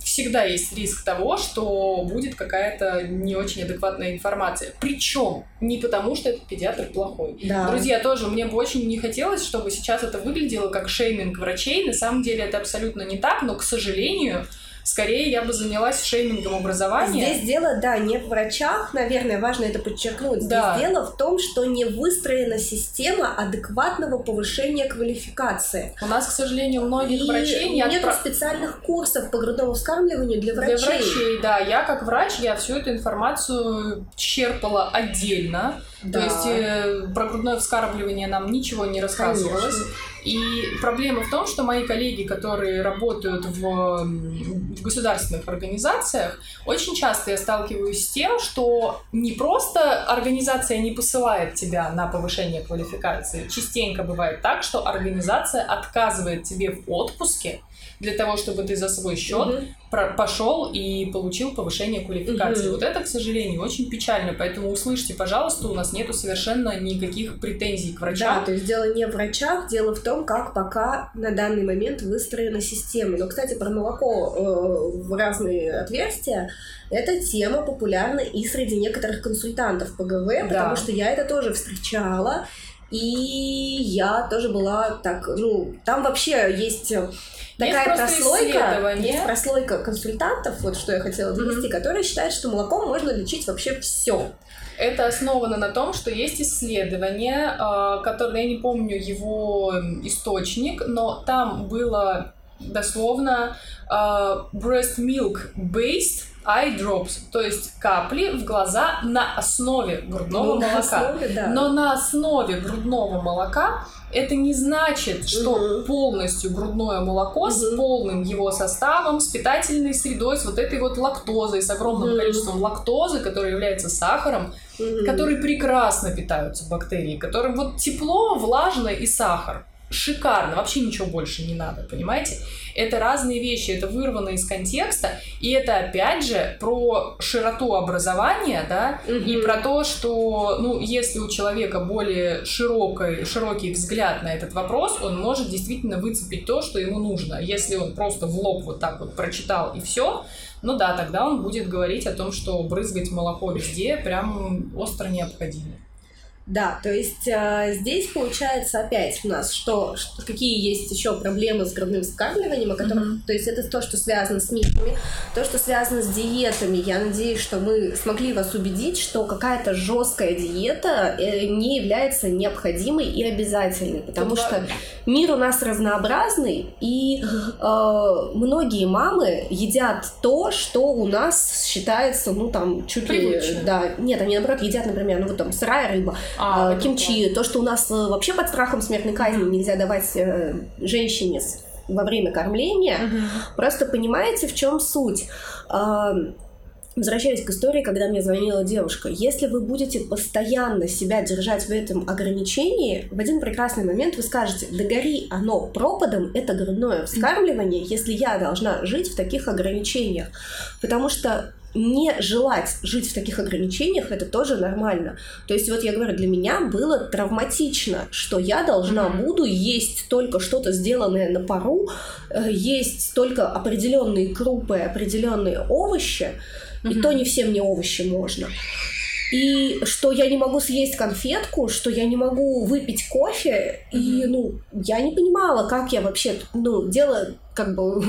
всегда есть риск того, что будет какая-то не очень адекватная информация. Причем не потому, что этот педиатр плохой. Да. Друзья, тоже мне бы очень не хотелось, чтобы сейчас это выглядело как шейминг врачей. На самом деле это абсолютно не так, но, к сожалению, Скорее я бы занялась шеймингом образования. Здесь дело, да, не в врачах, наверное, важно это подчеркнуть. Здесь да. дело в том, что не выстроена система адекватного повышения квалификации. У нас, к сожалению, многих И врачей нет отпра... специальных курсов по грудному вскармливанию для врачей. Для врачей, да. Я как врач, я всю эту информацию черпала отдельно. Да. То есть э, про грудное вскармливание нам ничего не рассказывалось. Конечно. И проблема в том, что мои коллеги, которые работают в, в государственных организациях, очень часто я сталкиваюсь с тем, что не просто организация не посылает тебя на повышение квалификации, частенько бывает так, что организация отказывает тебе в отпуске, для того, чтобы ты за свой счет угу. пошел и получил повышение квалификации. Угу. Вот это, к сожалению, очень печально. Поэтому услышьте, пожалуйста, у нас нету совершенно никаких претензий к врачам. Да, то есть дело не в врачах, дело в том, как пока на данный момент выстроена система. Но, кстати, про молоко э, в разные отверстия эта тема популярна и среди некоторых консультантов ПГВ, да. потому что я это тоже встречала. И я тоже была так, ну, там вообще есть такая прослойка, есть прослойка консультантов, вот что я хотела довести, mm-hmm. которые считают, что молоком можно лечить вообще все. Это основано на том, что есть исследование, а, которое я не помню его источник, но там было дословно uh, breast milk based eye drops, то есть капли в глаза на основе грудного ну, молока. Основе, да. Но на основе грудного молока это не значит, что угу. полностью грудное молоко угу. с полным его составом, с питательной средой, с вот этой вот лактозой, с огромным угу. количеством лактозы, которая является сахаром, угу. которые прекрасно питаются бактерии, которым вот тепло, влажно и сахар шикарно, вообще ничего больше не надо, понимаете? Это разные вещи, это вырвано из контекста, и это опять же про широту образования, да, угу. и про то, что, ну, если у человека более широкий, широкий взгляд на этот вопрос, он может действительно выцепить то, что ему нужно. Если он просто в лоб вот так вот прочитал и все, ну да, тогда он будет говорить о том, что брызгать молоко везде прям остро необходимо. Да, то есть э, здесь получается опять у нас, что, что какие есть еще проблемы с грудным вскармливанием, о которых, mm-hmm. то есть это то, что связано с мифами, то, что связано с диетами. Я надеюсь, что мы смогли вас убедить, что какая-то жесткая диета э, не является необходимой и обязательной, потому Тут что мир у нас разнообразный, и э, многие мамы едят то, что у нас считается, ну там чуть ли, да, нет, они наоборот едят, например, ну вот там сырая рыба а, а кимчи, то, что у нас э, вообще под страхом смертной казни нельзя давать э, женщине во время кормления, угу. просто понимаете, в чем суть. Возвращаясь к истории, когда мне звонила девушка, если вы будете постоянно себя держать в этом ограничении, в один прекрасный момент вы скажете, да гори оно пропадом, это грудное вскармливание, если я должна жить в таких ограничениях. Потому что не желать жить в таких ограничениях, это тоже нормально. То есть вот я говорю, для меня было травматично, что я должна mm-hmm. буду есть только что-то сделанное на пару, э, есть только определенные крупы, определенные овощи, mm-hmm. и то не все мне овощи можно. И что я не могу съесть конфетку, что я не могу выпить кофе, mm-hmm. и, ну, я не понимала, как я вообще, ну, дело, как бы,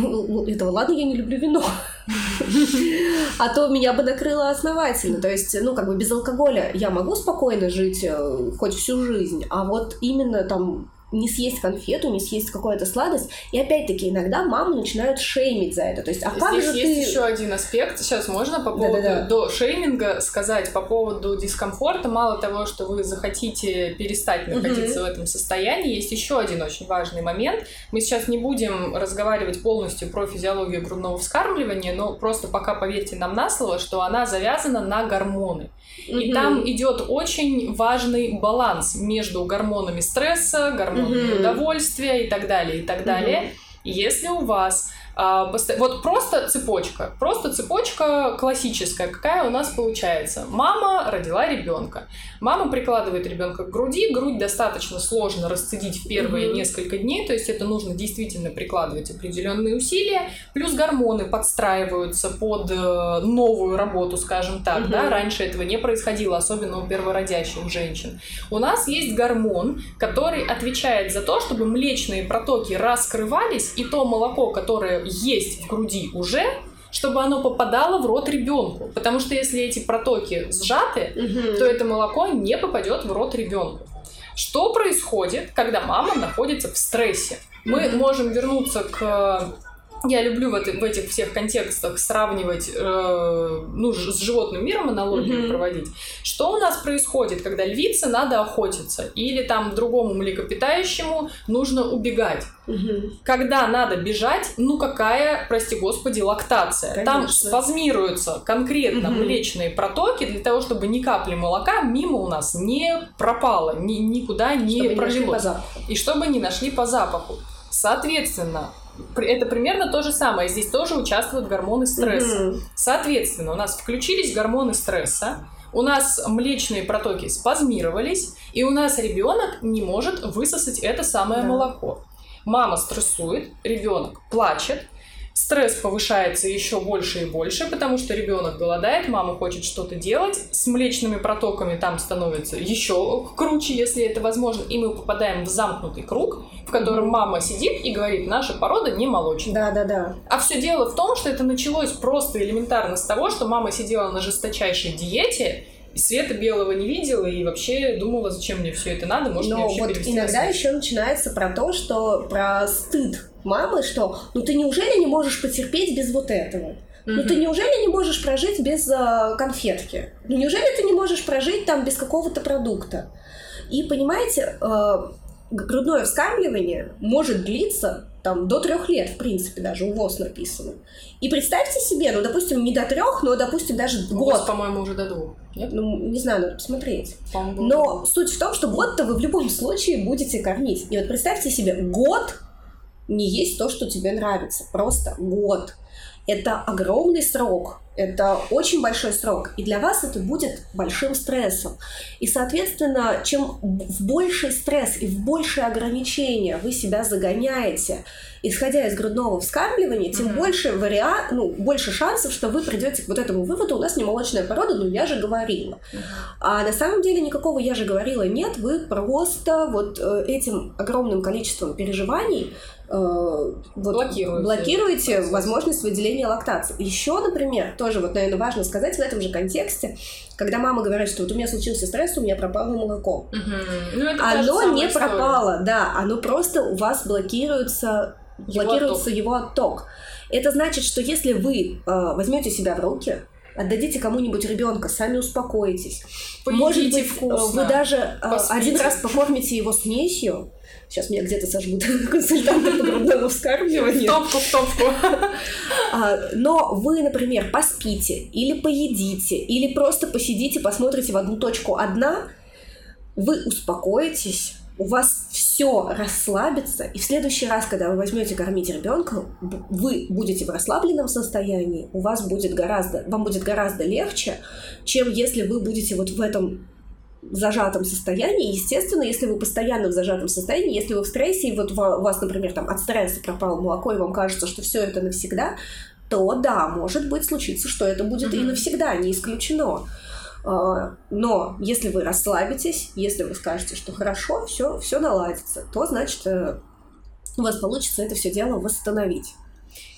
этого, ладно, я не люблю вино, а то меня бы накрыло основательно, то есть, ну, как бы без алкоголя я могу спокойно жить э, хоть всю жизнь, а вот именно там не съесть конфету, не съесть какую-то сладость. И опять-таки иногда мамы начинают шеймить за это. То есть, а Здесь как же есть ты... еще один аспект. Сейчас можно по поводу Да-да-да. до шейминга сказать по поводу дискомфорта. Мало того, что вы захотите перестать находиться угу. в этом состоянии, есть еще один очень важный момент. Мы сейчас не будем разговаривать полностью про физиологию грудного вскармливания, но просто пока поверьте нам на слово, что она завязана на гормоны. Угу. И там идет очень важный баланс между гормонами стресса, гормонами угу. удовольствия и так далее, и так далее. Если у вас вот просто цепочка, просто цепочка классическая, какая у нас получается. Мама родила ребенка. Мама прикладывает ребенка к груди, грудь достаточно сложно расцедить в первые mm-hmm. несколько дней, то есть это нужно действительно прикладывать определенные усилия, плюс гормоны подстраиваются под э, новую работу, скажем так, mm-hmm. да, раньше этого не происходило, особенно у первородящих женщин. У нас есть гормон, который отвечает за то, чтобы млечные протоки раскрывались, и то молоко, которое есть в груди уже, чтобы оно попадало в рот ребенку. Потому что если эти протоки сжаты, угу. то это молоко не попадет в рот ребенку. Что происходит, когда мама находится в стрессе? Мы можем вернуться к я люблю в, это, в этих всех контекстах сравнивать э, ну, с животным миром аналогию mm-hmm. проводить. Что у нас происходит, когда львице надо охотиться, или там другому млекопитающему нужно убегать? Mm-hmm. Когда надо бежать, ну какая, прости господи, лактация? Конечно. Там спазмируются конкретно mm-hmm. млечные протоки для того, чтобы ни капли молока мимо у нас не пропало, ни, никуда не чтобы пролилось. Не и чтобы не нашли по запаху. Соответственно, это примерно то же самое. Здесь тоже участвуют гормоны стресса. Mm-hmm. Соответственно, у нас включились гормоны стресса, у нас млечные протоки спазмировались, и у нас ребенок не может высосать это самое да. молоко. Мама стрессует, ребенок плачет, Стресс повышается еще больше и больше, потому что ребенок голодает, мама хочет что-то делать, с млечными протоками там становится еще круче, если это возможно, и мы попадаем в замкнутый круг, в котором мама сидит и говорит, наша порода не молочная. Да, да, да. А все дело в том, что это началось просто элементарно с того, что мама сидела на жесточайшей диете, и света белого не видела, и вообще думала, зачем мне все это надо, может, Но мне вот иногда еще начинается про то, что про стыд мамы, что ну ты неужели не можешь потерпеть без вот этого? Ну ты неужели не можешь прожить без э, конфетки? Ну неужели ты не можешь прожить там без какого-то продукта? И понимаете, э, грудное вскармливание может длиться там до трех лет, в принципе, даже у ВОЗ написано. И представьте себе, ну, допустим, не до трех, но, допустим, даже у год. ВОЗ, по-моему, уже до двух. Нет? Ну, не знаю, надо посмотреть. Но суть в том, что год-то вы в любом случае будете кормить. И вот представьте себе, год не есть то, что тебе нравится. Просто год. Это огромный срок. Это очень большой срок, и для вас это будет большим стрессом. И, соответственно, чем в больший стресс и в большее ограничение вы себя загоняете, исходя из грудного вскармливания, тем mm-hmm. больше вариант, ну, больше шансов, что вы придете к вот этому выводу, у нас не молочная порода, ну, я же говорила. Mm-hmm. А на самом деле никакого я же говорила нет, вы просто вот э, этим огромным количеством переживаний вот, блокируете, блокируете возможность выделения лактации. Еще, например, тоже вот, наверное, важно сказать в этом же контексте, когда мама говорит, что вот у меня случился стресс, у меня пропало молоко. Угу. Ну, оно не история. пропало, да, оно просто у вас блокируется, его блокируется отток. его отток. Это значит, что если вы э, возьмете себя в руки, отдадите кому-нибудь ребенка, сами успокоитесь. Поедите Может быть, вкусно, вы даже э, один раз покормите его смесью, Сейчас меня где-то сожмут консультанты по грудному вскармливанию. В топку, в топку. А, но вы, например, поспите или поедите, или просто посидите, посмотрите в одну точку одна, вы успокоитесь, у вас все расслабится, и в следующий раз, когда вы возьмете кормить ребенка, вы будете в расслабленном состоянии, у вас будет гораздо, вам будет гораздо легче, чем если вы будете вот в этом зажатом состоянии. Естественно, если вы постоянно в зажатом состоянии, если вы в стрессе, и вот у вас, например, там от стресса пропало молоко, и вам кажется, что все это навсегда, то да, может быть случиться, что это будет mm-hmm. и навсегда, не исключено. А, но если вы расслабитесь, если вы скажете, что хорошо, все, все наладится, то значит э, у вас получится это все дело восстановить.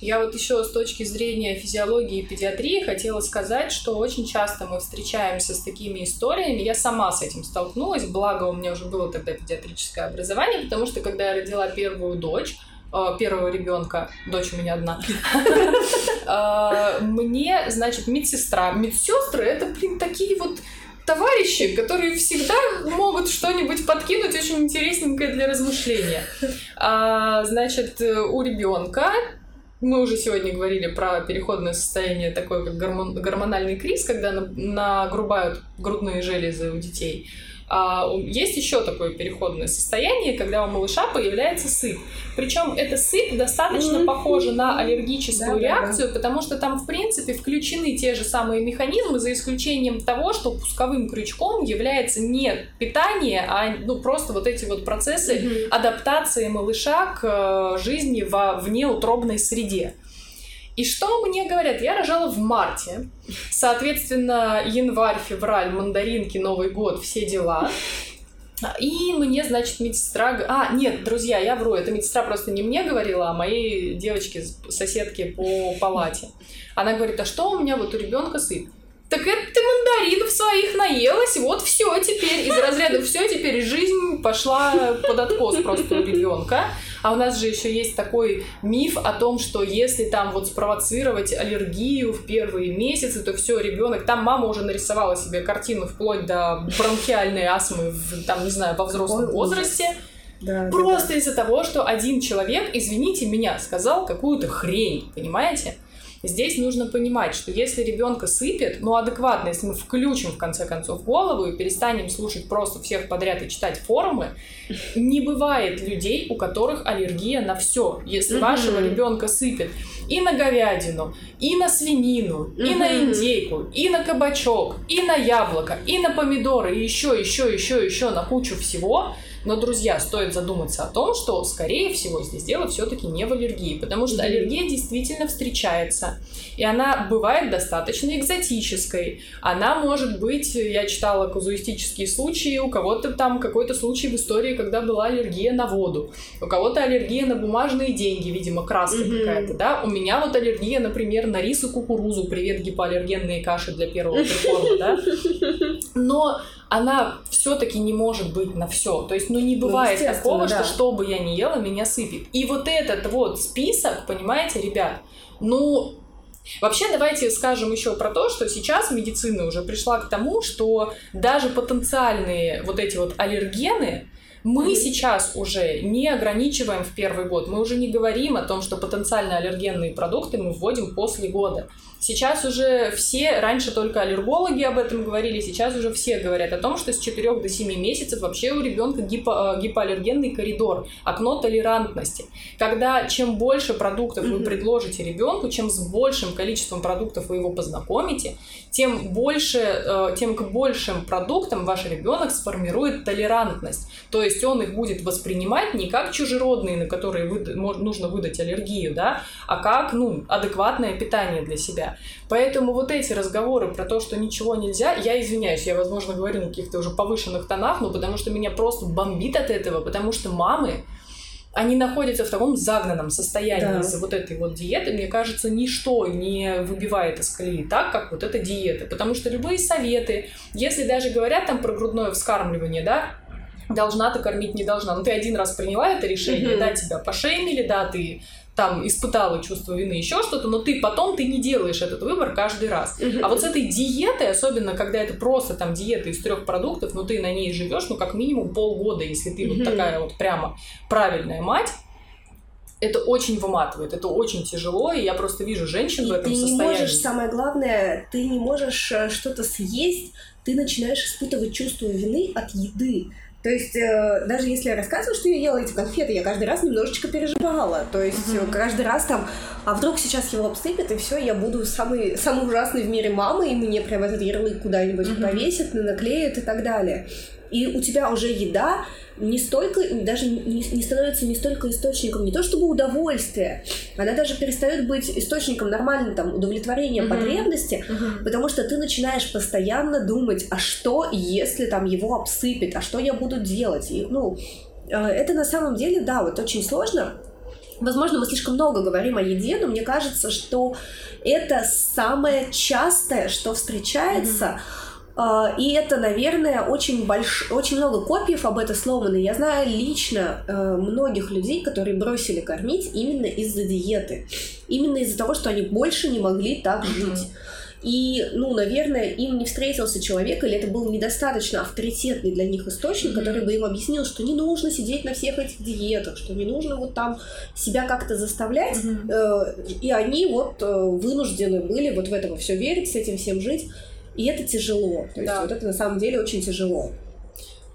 Я вот еще с точки зрения физиологии и педиатрии хотела сказать, что очень часто мы встречаемся с такими историями. Я сама с этим столкнулась, благо у меня уже было тогда педиатрическое образование, потому что когда я родила первую дочь, э, первого ребенка, дочь у меня одна, э, мне, значит, медсестра, медсестры это, блин, такие вот товарищи, которые всегда могут что-нибудь подкинуть очень интересненькое для размышления. А, значит, у ребенка мы уже сегодня говорили про переходное состояние, такое как гормон, гормональный криз, когда нагрубают грудные железы у детей. А есть еще такое переходное состояние, когда у малыша появляется сыпь. Причем эта сыпь достаточно похожа на аллергическую да, реакцию, да, да. потому что там, в принципе, включены те же самые механизмы, за исключением того, что пусковым крючком является не питание, а ну, просто вот эти вот процессы адаптации малыша к э, жизни во внеутробной среде. И что мне говорят? Я рожала в марте. Соответственно, январь, февраль, мандаринки, Новый год, все дела. И мне, значит, медсестра... А, нет, друзья, я вру. Это медсестра просто не мне говорила, а моей девочке, соседке по палате. Она говорит, а что у меня вот у ребенка сыпь? Так это ты мандаринов своих наелась, вот все теперь из разряда все теперь жизнь пошла под откос просто у ребенка. А у нас же еще есть такой миф о том, что если там вот спровоцировать аллергию в первые месяцы, то все, ребенок, там мама уже нарисовала себе картину вплоть до бронхиальной астмы, в, там, не знаю, во взрослом возрасте. Да, Просто да, да. из-за того, что один человек, извините меня, сказал какую-то хрень, понимаете? Здесь нужно понимать, что если ребенка сыпет, ну адекватно, если мы включим в конце концов голову и перестанем слушать просто всех подряд и читать форумы, не бывает людей, у которых аллергия на все. Если вашего ребенка сыпет и на говядину, и на свинину, и на индейку, и на кабачок, и на яблоко, и на помидоры, и еще, еще, еще, еще на кучу всего, но, друзья, стоит задуматься о том, что, скорее всего, здесь дело все-таки не в аллергии, потому что аллергия действительно встречается, и она бывает достаточно экзотической. Она может быть, я читала казуистические случаи, у кого-то там какой-то случай в истории, когда была аллергия на воду, у кого-то аллергия на бумажные деньги, видимо, краска mm-hmm. какая-то, да. У меня вот аллергия, например, на рис и кукурузу. Привет, гипоаллергенные каши для первого прикорма, да. Но она все-таки не может быть на все. То есть, ну не ну, бывает ну, такого, да. что что бы я ни ела, меня сыпет. И вот этот вот список, понимаете, ребят, ну Вообще, давайте скажем еще про то, что сейчас медицина уже пришла к тому, что даже потенциальные вот эти вот аллергены Мы сейчас уже не ограничиваем в первый год, мы уже не говорим о том, что потенциально аллергенные продукты мы вводим после года. Сейчас уже все, раньше только аллергологи об этом говорили, сейчас уже все говорят о том, что с 4 до 7 месяцев вообще у ребенка гипо, э, гипоаллергенный коридор, окно толерантности. Когда чем больше продуктов вы предложите ребенку, чем с большим количеством продуктов вы его познакомите, тем больше, э, тем к большим продуктам ваш ребенок сформирует толерантность. То есть он их будет воспринимать не как чужеродные, на которые вы, нужно выдать аллергию, да, а как ну, адекватное питание для себя. Поэтому вот эти разговоры про то, что ничего нельзя, я извиняюсь, я, возможно, говорю на каких-то уже повышенных тонах, но потому что меня просто бомбит от этого, потому что мамы, они находятся в таком загнанном состоянии да. из-за вот этой вот диеты. Мне кажется, ничто не выбивает из колеи так, как вот эта диета. Потому что любые советы, если даже говорят там про грудное вскармливание, да, должна ты кормить, не должна. Ну, ты один раз приняла это решение, mm-hmm. да, тебя пошеймили, да, ты там испытала чувство вины, еще что-то, но ты потом ты не делаешь этот выбор каждый раз. А вот с этой диетой, особенно когда это просто там диета из трех продуктов, но ты на ней живешь, ну как минимум полгода, если ты вот такая вот прямо правильная мать, это очень выматывает, это очень тяжело, и я просто вижу женщин и в этом ты состоянии. Ты не можешь, самое главное, ты не можешь э, что-то съесть, ты начинаешь испытывать чувство вины от еды. То есть, э, даже если я рассказываю, что я ела эти конфеты, я каждый раз немножечко переживала. То есть, mm-hmm. каждый раз там, а вдруг сейчас его обсыпят, и все, я буду самый, самый ужасный в мире мамой, и мне прям этот ярлык куда-нибудь mm-hmm. повесят, наклеят и так далее. И у тебя уже еда не столько, даже не, не становится не столько источником не то чтобы удовольствия, она даже перестает быть источником нормального там удовлетворения mm-hmm. потребности, mm-hmm. потому что ты начинаешь постоянно думать, а что, если там его обсыпет, а что я буду делать, и ну э, это на самом деле да, вот очень сложно. Возможно, мы слишком много говорим о еде, но мне кажется, что это самое частое, что встречается. Mm-hmm и это, наверное, очень, больш... очень много копиев об этом сломано. Я знаю лично э, многих людей, которые бросили кормить именно из-за диеты. Именно из-за того, что они больше не могли так жить. И, ну, наверное, им не встретился человек, или это был недостаточно авторитетный для них источник, mm-hmm. который бы им объяснил, что не нужно сидеть на всех этих диетах, что не нужно вот там себя как-то заставлять. Mm-hmm. Э, и они вот э, вынуждены были вот в это все верить, с этим всем жить. И это тяжело. То есть да. вот это на самом деле очень тяжело.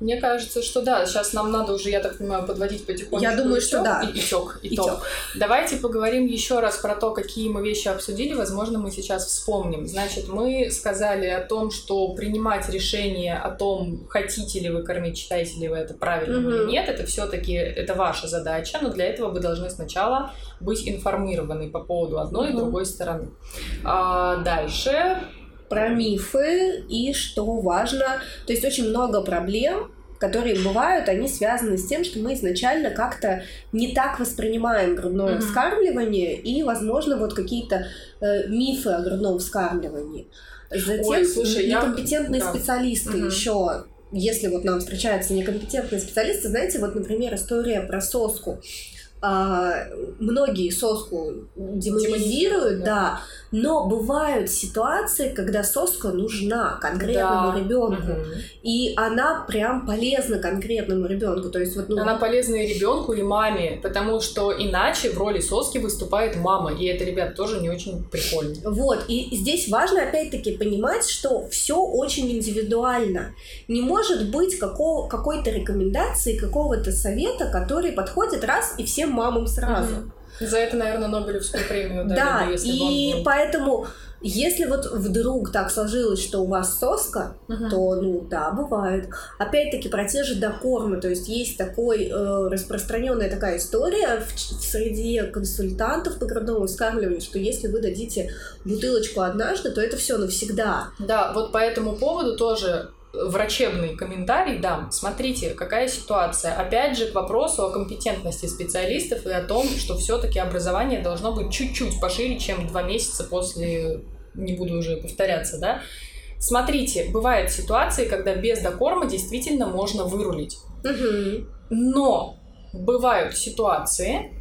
Мне кажется, что да, сейчас нам надо уже, я так понимаю, подводить потихоньку. Я думаю, итог, что да. итог, итог. итог. Давайте поговорим еще раз про то, какие мы вещи обсудили. Возможно, мы сейчас вспомним. Значит, мы сказали о том, что принимать решение о том, хотите ли вы кормить, считаете ли вы это правильным угу. или нет, это все-таки это ваша задача, но для этого вы должны сначала быть информированы по поводу одной угу. и другой стороны. А дальше про мифы и что важно. То есть очень много проблем, которые бывают, они связаны с тем, что мы изначально как-то не так воспринимаем грудное mm-hmm. вскармливание и, возможно, вот какие-то э, мифы о грудном вскармливании. Затем Ой, слушай, некомпетентные я... специалисты mm-hmm. еще если вот нам встречаются некомпетентные специалисты, знаете, вот, например, история про соску а, многие соску демонизируют, да. да, но бывают ситуации, когда соска нужна конкретному да. ребенку, угу. и она прям полезна конкретному ребенку. То есть вот ну... она полезна и ребенку, и маме, потому что иначе в роли соски выступает мама, и это, ребят, тоже не очень прикольно. Вот, и здесь важно опять-таки понимать, что все очень индивидуально. Не может быть какого, какой-то рекомендации, какого-то совета, который подходит раз и всем мамам сразу. Угу. За это, наверное, Нобелевскую премию дали. Да, если и бы поэтому, если вот вдруг так сложилось, что у вас соска, угу. то, ну, да, бывает. Опять-таки, про те же докормы, то есть есть такой э, распространенная такая история в, в среде консультантов по грудному вскармливанию, что если вы дадите бутылочку однажды, то это все навсегда. Да, вот по этому поводу тоже врачебный комментарий дам. Смотрите, какая ситуация. Опять же, к вопросу о компетентности специалистов и о том, что все-таки образование должно быть чуть-чуть пошире, чем два месяца после, не буду уже повторяться, да. Смотрите, бывают ситуации, когда без докорма действительно можно вырулить. Но бывают ситуации,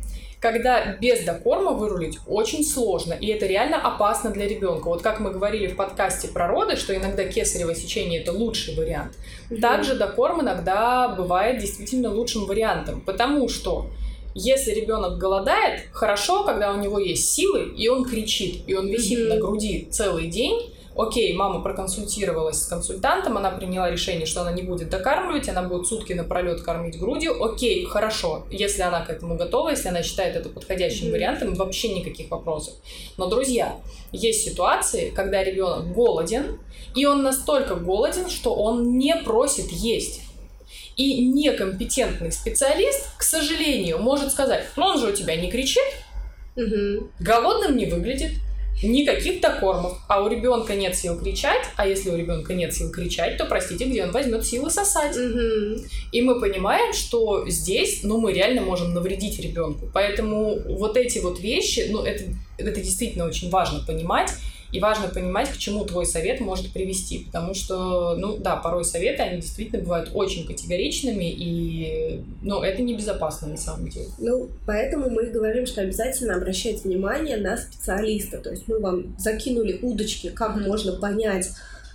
когда без докорма вырулить очень сложно, и это реально опасно для ребенка. Вот как мы говорили в подкасте про роды, что иногда кесарево сечение это лучший вариант, mm-hmm. также докорм иногда бывает действительно лучшим вариантом, потому что если ребенок голодает, хорошо, когда у него есть силы, и он кричит, и он висит mm-hmm. на груди целый день, Окей, мама проконсультировалась с консультантом, она приняла решение, что она не будет докармливать, она будет сутки напролет кормить грудью. Окей, хорошо, если она к этому готова, если она считает это подходящим mm-hmm. вариантом, вообще никаких вопросов. Но, друзья, есть ситуации, когда ребенок голоден, и он настолько голоден, что он не просит есть. И некомпетентный специалист, к сожалению, может сказать, ну он же у тебя не кричит, угу. голодным не выглядит, никаких докормов, а у ребенка нет сил кричать, а если у ребенка нет сил кричать, то простите, где он возьмет силы сосать. Угу. И мы понимаем, что здесь, ну, мы реально можем навредить ребенку. Поэтому вот эти вот вещи, ну, это, это действительно очень важно понимать. И важно понимать, к чему твой совет может привести. Потому что, ну да, порой советы, они действительно бывают очень категоричными, и ну, это небезопасно на самом деле. Ну, поэтому мы говорим, что обязательно обращать внимание на специалиста. То есть мы вам закинули удочки, как mm-hmm. можно понять,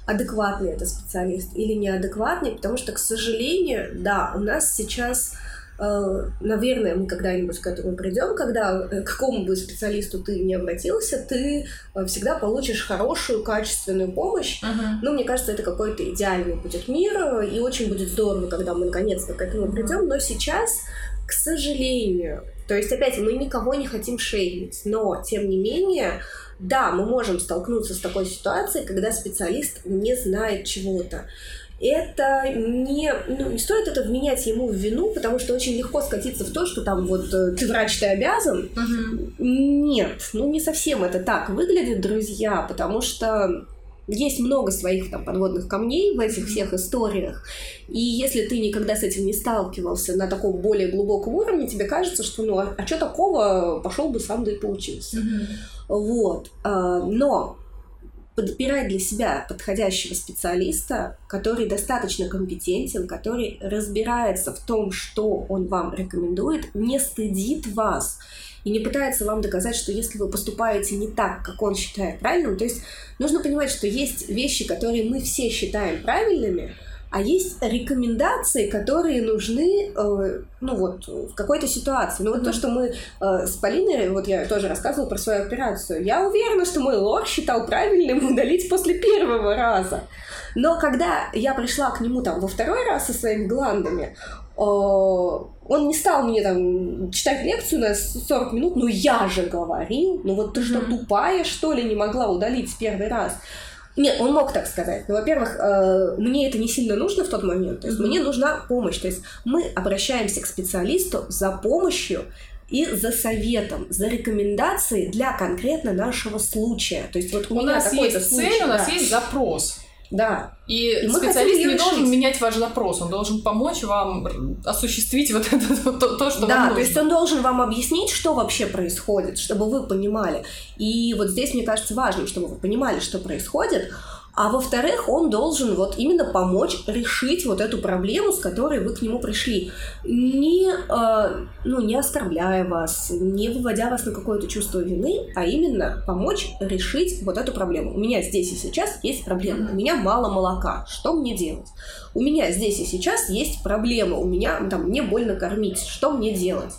адекватный это специалист или неадекватный, потому что, к сожалению, да, у нас сейчас наверное, мы когда-нибудь к этому придем, когда э, к какому бы специалисту ты не обратился, ты э, всегда получишь хорошую, качественную помощь. Uh-huh. Ну, мне кажется, это какой-то идеальный будет мир, и очень будет здорово, когда мы наконец-то к этому придем. Но сейчас, к сожалению, то есть, опять, мы никого не хотим шеймить, но, тем не менее, да, мы можем столкнуться с такой ситуацией, когда специалист не знает чего-то это не, ну, не стоит это вменять ему в вину, потому что очень легко скатиться в то, что там вот э, ты врач, ты обязан. Угу. Нет, ну не совсем это так выглядит, друзья, потому что есть много своих там подводных камней в этих всех историях. И если ты никогда с этим не сталкивался на таком более глубоком уровне, тебе кажется, что ну а, а что такого, пошел бы сам да и поучился. mm Вот. А, но подбирать для себя подходящего специалиста, который достаточно компетентен, который разбирается в том, что он вам рекомендует, не стыдит вас и не пытается вам доказать, что если вы поступаете не так, как он считает правильным, то есть нужно понимать, что есть вещи, которые мы все считаем правильными, а есть рекомендации, которые нужны, э, ну вот, в какой-то ситуации. Ну вот mm-hmm. то, что мы э, с Полиной, вот я тоже рассказывала про свою операцию, я уверена, что мой лор считал правильным удалить после первого раза. Но когда я пришла к нему там во второй раз со своими гландами, э, он не стал мне там читать лекцию на 40 минут, ну я же говорил, ну вот ты mm-hmm. что, тупая, что ли, не могла удалить в первый раз? Нет, он мог так сказать. Но, во-первых, э, мне это не сильно нужно в тот момент. То есть mm-hmm. мне нужна помощь. То есть мы обращаемся к специалисту за помощью и за советом, за рекомендацией для конкретно нашего случая. То есть вот у, у нас есть случай, цель, у нас есть запрос. Да. И, и специалист не должен менять ваш запрос, он должен помочь вам осуществить вот это то, то что да, вам нужно. то есть он должен вам объяснить, что вообще происходит, чтобы вы понимали. И вот здесь, мне кажется, важно, чтобы вы понимали, что происходит, а во-вторых, он должен вот именно помочь решить вот эту проблему, с которой вы к нему пришли. Не, э, ну, не оскорбляя вас, не выводя вас на какое-то чувство вины, а именно помочь решить вот эту проблему. У меня здесь и сейчас есть проблема. У меня мало молока. Что мне делать? У меня здесь и сейчас есть проблема. У меня там мне больно кормить. Что мне делать?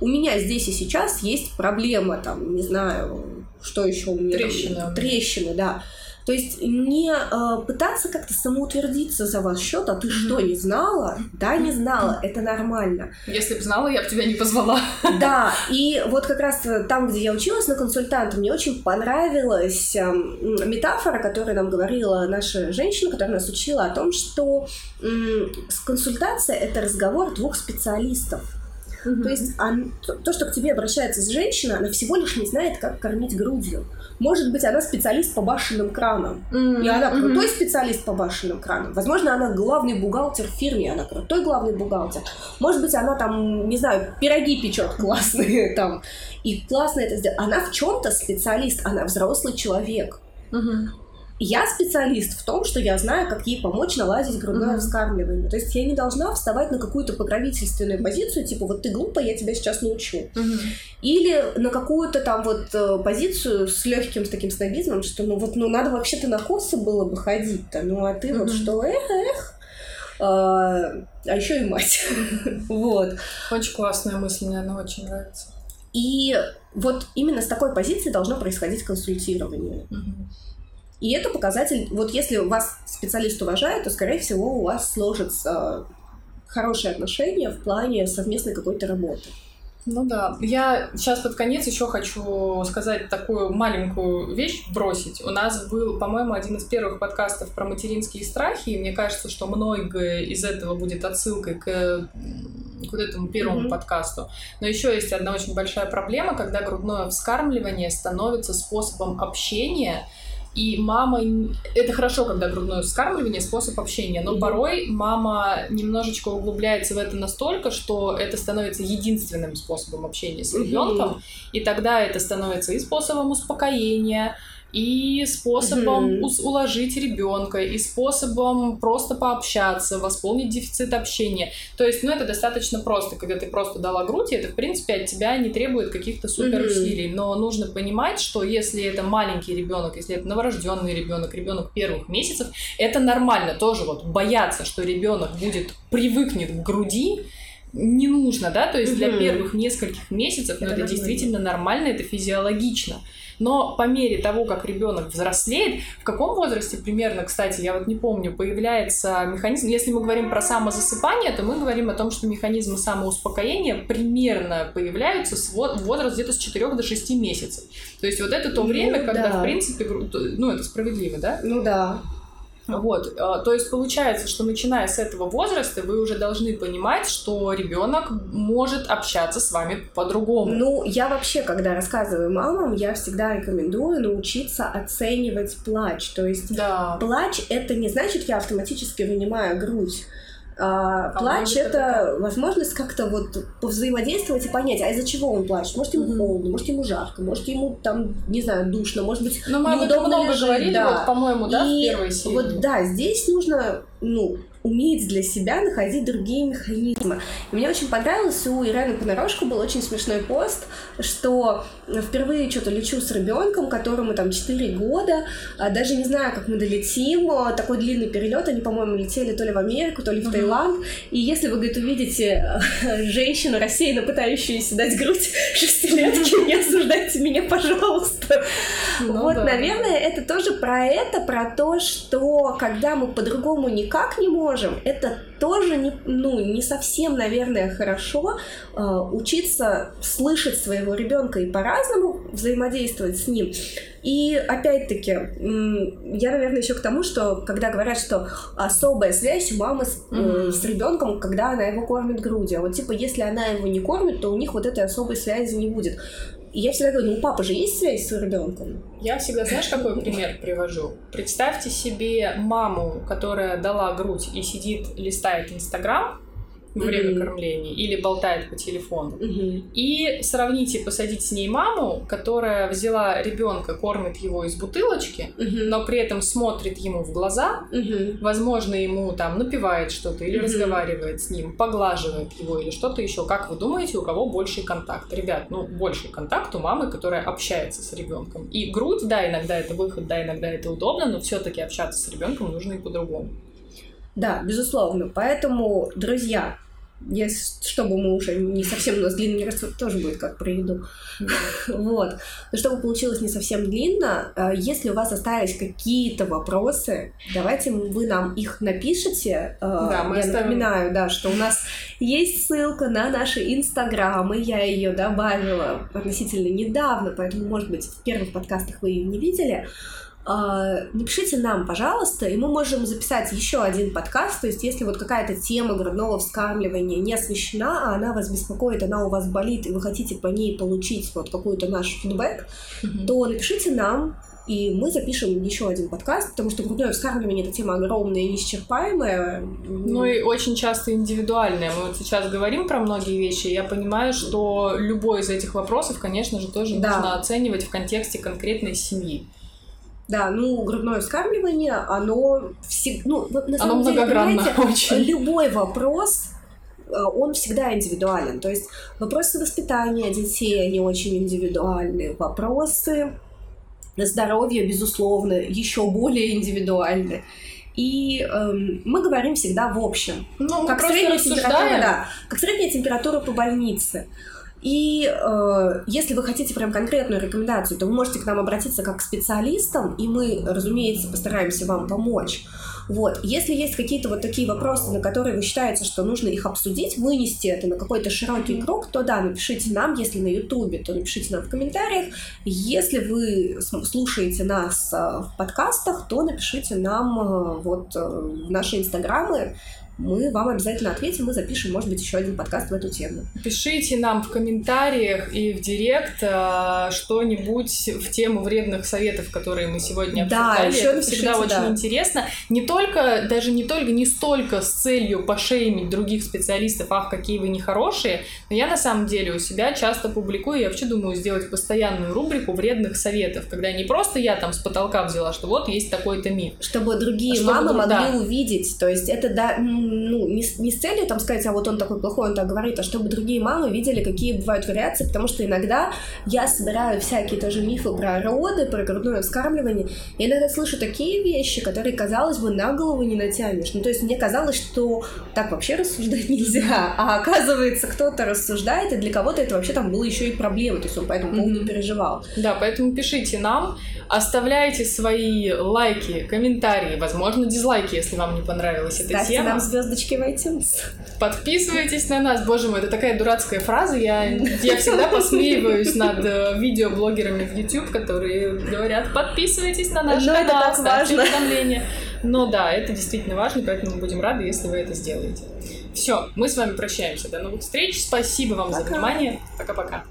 у меня здесь и сейчас есть проблема, там, не знаю, что еще у меня. Трещины. Там, трещины, да. То есть не э, пытаться как-то самоутвердиться за ваш счет, а ты mm-hmm. что, не знала? Да, не знала, это нормально. Если бы знала, я бы тебя не позвала. Да, и вот как раз там, где я училась на консультанта, мне очень понравилась э, метафора, которую нам говорила наша женщина, которая нас учила о том, что э, консультация — это разговор двух специалистов. Mm-hmm. То есть а, то, что к тебе обращается женщина, она всего лишь не знает, как кормить грудью. Может быть, она специалист по башенным кранам. Mm-hmm. И она крутой mm-hmm. специалист по башенным кранам. Возможно, она главный бухгалтер в фирме, она крутой главный бухгалтер. Может быть, она там, не знаю, пироги печет классные там. И классно это сделать. Она в чем-то специалист, она взрослый человек. Mm-hmm. Я специалист в том, что я знаю, как ей помочь наладить грудное mm-hmm. вскармливание. То есть я не должна вставать на какую-то покровительственную позицию, типа вот ты глупая, я тебя сейчас научу. Mm-hmm. Или на какую-то там вот э, позицию с легким с таким снобизмом, что ну вот ну надо вообще-то на косы было бы ходить-то, ну а ты mm-hmm. вот что, эх, эх. А, а еще и мать. вот. Очень классная мысль, мне она очень нравится. И вот именно с такой позиции должно происходить консультирование. Mm-hmm. И это показатель, вот если вас специалист уважает, то, скорее всего, у вас сложится хорошие отношения в плане совместной какой-то работы. Ну да. Я сейчас под конец еще хочу сказать такую маленькую вещь, бросить. У нас был, по-моему, один из первых подкастов про материнские страхи, и мне кажется, что многое из этого будет отсылкой к, к вот этому первому mm-hmm. подкасту. Но еще есть одна очень большая проблема, когда грудное вскармливание становится способом общения, и мама... Это хорошо, когда грудное вскармливание — способ общения, но mm-hmm. порой мама немножечко углубляется в это настолько, что это становится единственным способом общения с ребенком, mm-hmm. и тогда это становится и способом успокоения, и способом mm-hmm. уложить ребенка, и способом просто пообщаться, восполнить дефицит общения. То есть, ну, это достаточно просто, когда ты просто дала грудь, и это, в принципе, от тебя не требует каких-то супер усилий. Mm-hmm. Но нужно понимать, что если это маленький ребенок, если это новорожденный ребенок, ребенок первых месяцев, это нормально тоже вот бояться, что ребенок будет привыкнет к груди, не нужно, да, то есть угу. для первых нескольких месяцев, ну, это, это действительно нормально, это физиологично. Но по мере того, как ребенок взрослеет, в каком возрасте примерно, кстати, я вот не помню, появляется механизм, если мы говорим про самозасыпание, то мы говорим о том, что механизмы самоуспокоения примерно появляются с возраст где-то с 4 до 6 месяцев. То есть вот это то ну время, когда, да. в принципе, ну, это справедливо, да? Ну да. Вот, а, то есть получается, что начиная с этого возраста вы уже должны понимать, что ребенок может общаться с вами по-другому. Ну, я вообще, когда рассказываю мамам, я всегда рекомендую научиться оценивать плач. То есть да. плач это не значит, я автоматически вынимаю грудь. А, а плач это как? возможность как-то вот повзаимодействовать и понять, а из-за чего он плачет. Может, ему холодно, может, ему жарко, может, ему там, не знаю, душно, может быть, Но мы неудобно много лежит, говорили, да. вот, по-моему, да, и в первой серии. Вот да, здесь нужно, ну, уметь для себя находить другие механизмы. И мне очень понравилось, у Ирины Понарошку был очень смешной пост, что впервые что-то лечу с ребенком, которому там 4 года, а даже не знаю, как мы долетим, такой длинный перелет, они, по-моему, летели то ли в Америку, то ли в Таиланд, и если вы, говорит, увидите э, женщину, рассеянно пытающуюся дать грудь шестилетки, не осуждайте меня, пожалуйста. Ну, вот, да. наверное, это тоже про это, про то, что когда мы по-другому никак не можем, можем. Это тоже не, ну, не совсем, наверное, хорошо э, учиться слышать своего ребенка и по-разному взаимодействовать с ним. И опять-таки, я, наверное, еще к тому, что когда говорят, что особая связь у мамы с, mm-hmm. с ребенком, когда она его кормит грудью. А вот типа, если она его не кормит, то у них вот этой особой связи не будет. И я всегда говорю, ну у папы же есть связь с ребенком. Я всегда, знаешь, какой пример привожу? Представьте себе маму, которая дала грудь и сидит, листает Инстаграм, во время mm-hmm. кормления или болтает по телефону. Mm-hmm. И сравните, посадить с ней маму, которая взяла ребенка, кормит его из бутылочки, mm-hmm. но при этом смотрит ему в глаза, mm-hmm. возможно, ему там напевает что-то или mm-hmm. разговаривает с ним, поглаживает его или что-то еще. Как вы думаете, у кого больший контакт? Ребят, ну, больший контакт у мамы, которая общается с ребенком. И грудь, да, иногда это выход, да, иногда это удобно, но все-таки общаться с ребенком нужно и по-другому. Да, безусловно. Поэтому, друзья, если, чтобы мы уже не совсем у нас длинный рассудок тоже будет как про еду. Вот. Но чтобы получилось не совсем длинно, э, если у вас остались какие-то вопросы, давайте вы нам их напишите. Э, да, мы Я оставим... напоминаю, да, что у нас есть ссылка на наши инстаграмы. Я ее добавила относительно недавно, поэтому, может быть, в первых подкастах вы ее не видели. А, напишите нам, пожалуйста, и мы можем записать еще один подкаст. То есть, если вот какая-то тема грудного вскармливания не освещена, а она вас беспокоит, она у вас болит, и вы хотите по ней получить вот какой-то наш фидбэк, mm-hmm. то напишите нам, и мы запишем еще один подкаст, потому что грудное вскармливание это тема огромная и неисчерпаемая. Ну и очень часто индивидуальная. Мы вот сейчас говорим про многие вещи, я понимаю, что любой из этих вопросов, конечно же, тоже да. нужно оценивать в контексте конкретной семьи. Да, ну, грудное вскармливание, оно всегда... Ну, на оно самом деле, многогранно очень. любой вопрос, э, он всегда индивидуален. То есть вопросы воспитания детей, они очень индивидуальны. Вопросы здоровья, безусловно, еще более индивидуальны. И эм, мы говорим всегда в общем. Ну, как средняя температура, да, как средняя температура по больнице. И э, если вы хотите прям конкретную рекомендацию, то вы можете к нам обратиться как к специалистам, и мы, разумеется, постараемся вам помочь. Вот. Если есть какие-то вот такие вопросы, на которые вы считаете, что нужно их обсудить, вынести это на какой-то широкий круг, то да, напишите нам, если на Ютубе, то напишите нам в комментариях. Если вы слушаете нас э, в подкастах, то напишите нам э, вот э, в наши инстаграмы, мы вам обязательно ответим и запишем, может быть, еще один подкаст в эту тему. Пишите нам в комментариях и в директ э, что-нибудь в тему вредных советов, которые мы сегодня обсуждали. Да, еще Это напишите, всегда очень да. интересно. Не только, даже не только, не столько с целью пошеймить других специалистов, ах, какие вы нехорошие, но я на самом деле у себя часто публикую, я вообще думаю сделать постоянную рубрику вредных советов, когда не просто я там с потолка взяла, что вот есть такой-то миф. Чтобы другие чтобы, мамы могли да. увидеть. То есть это да, ну, не, не с целью там сказать, а вот он такой плохой, он так говорит, а чтобы другие мамы видели, какие бывают вариации, потому что иногда я собираю всякие тоже мифы про роды, про грудное вскармливание, и иногда слышу такие вещи, которые, казалось бы, на голову не натянешь. Ну, то есть мне казалось, что так вообще рассуждать нельзя, а оказывается, кто-то рассуждает, и для кого-то это вообще там было еще и проблема, то есть он по этому поводу mm-hmm. переживал. Да, поэтому пишите нам, оставляйте свои лайки, комментарии, возможно, дизлайки, если вам не понравилась эта Ставьте тема. нам звездочки в iTunes. Подписывайтесь на нас. Боже мой, это такая дурацкая фраза. Я, я всегда посмеиваюсь над э, видеоблогерами в YouTube, которые говорят, подписывайтесь на наш Но ну, канал, ставьте уведомления. Но да, это действительно важно, поэтому мы будем рады, если вы это сделаете. Все, мы с вами прощаемся. До новых встреч. Спасибо вам Пока. за внимание. Пока-пока.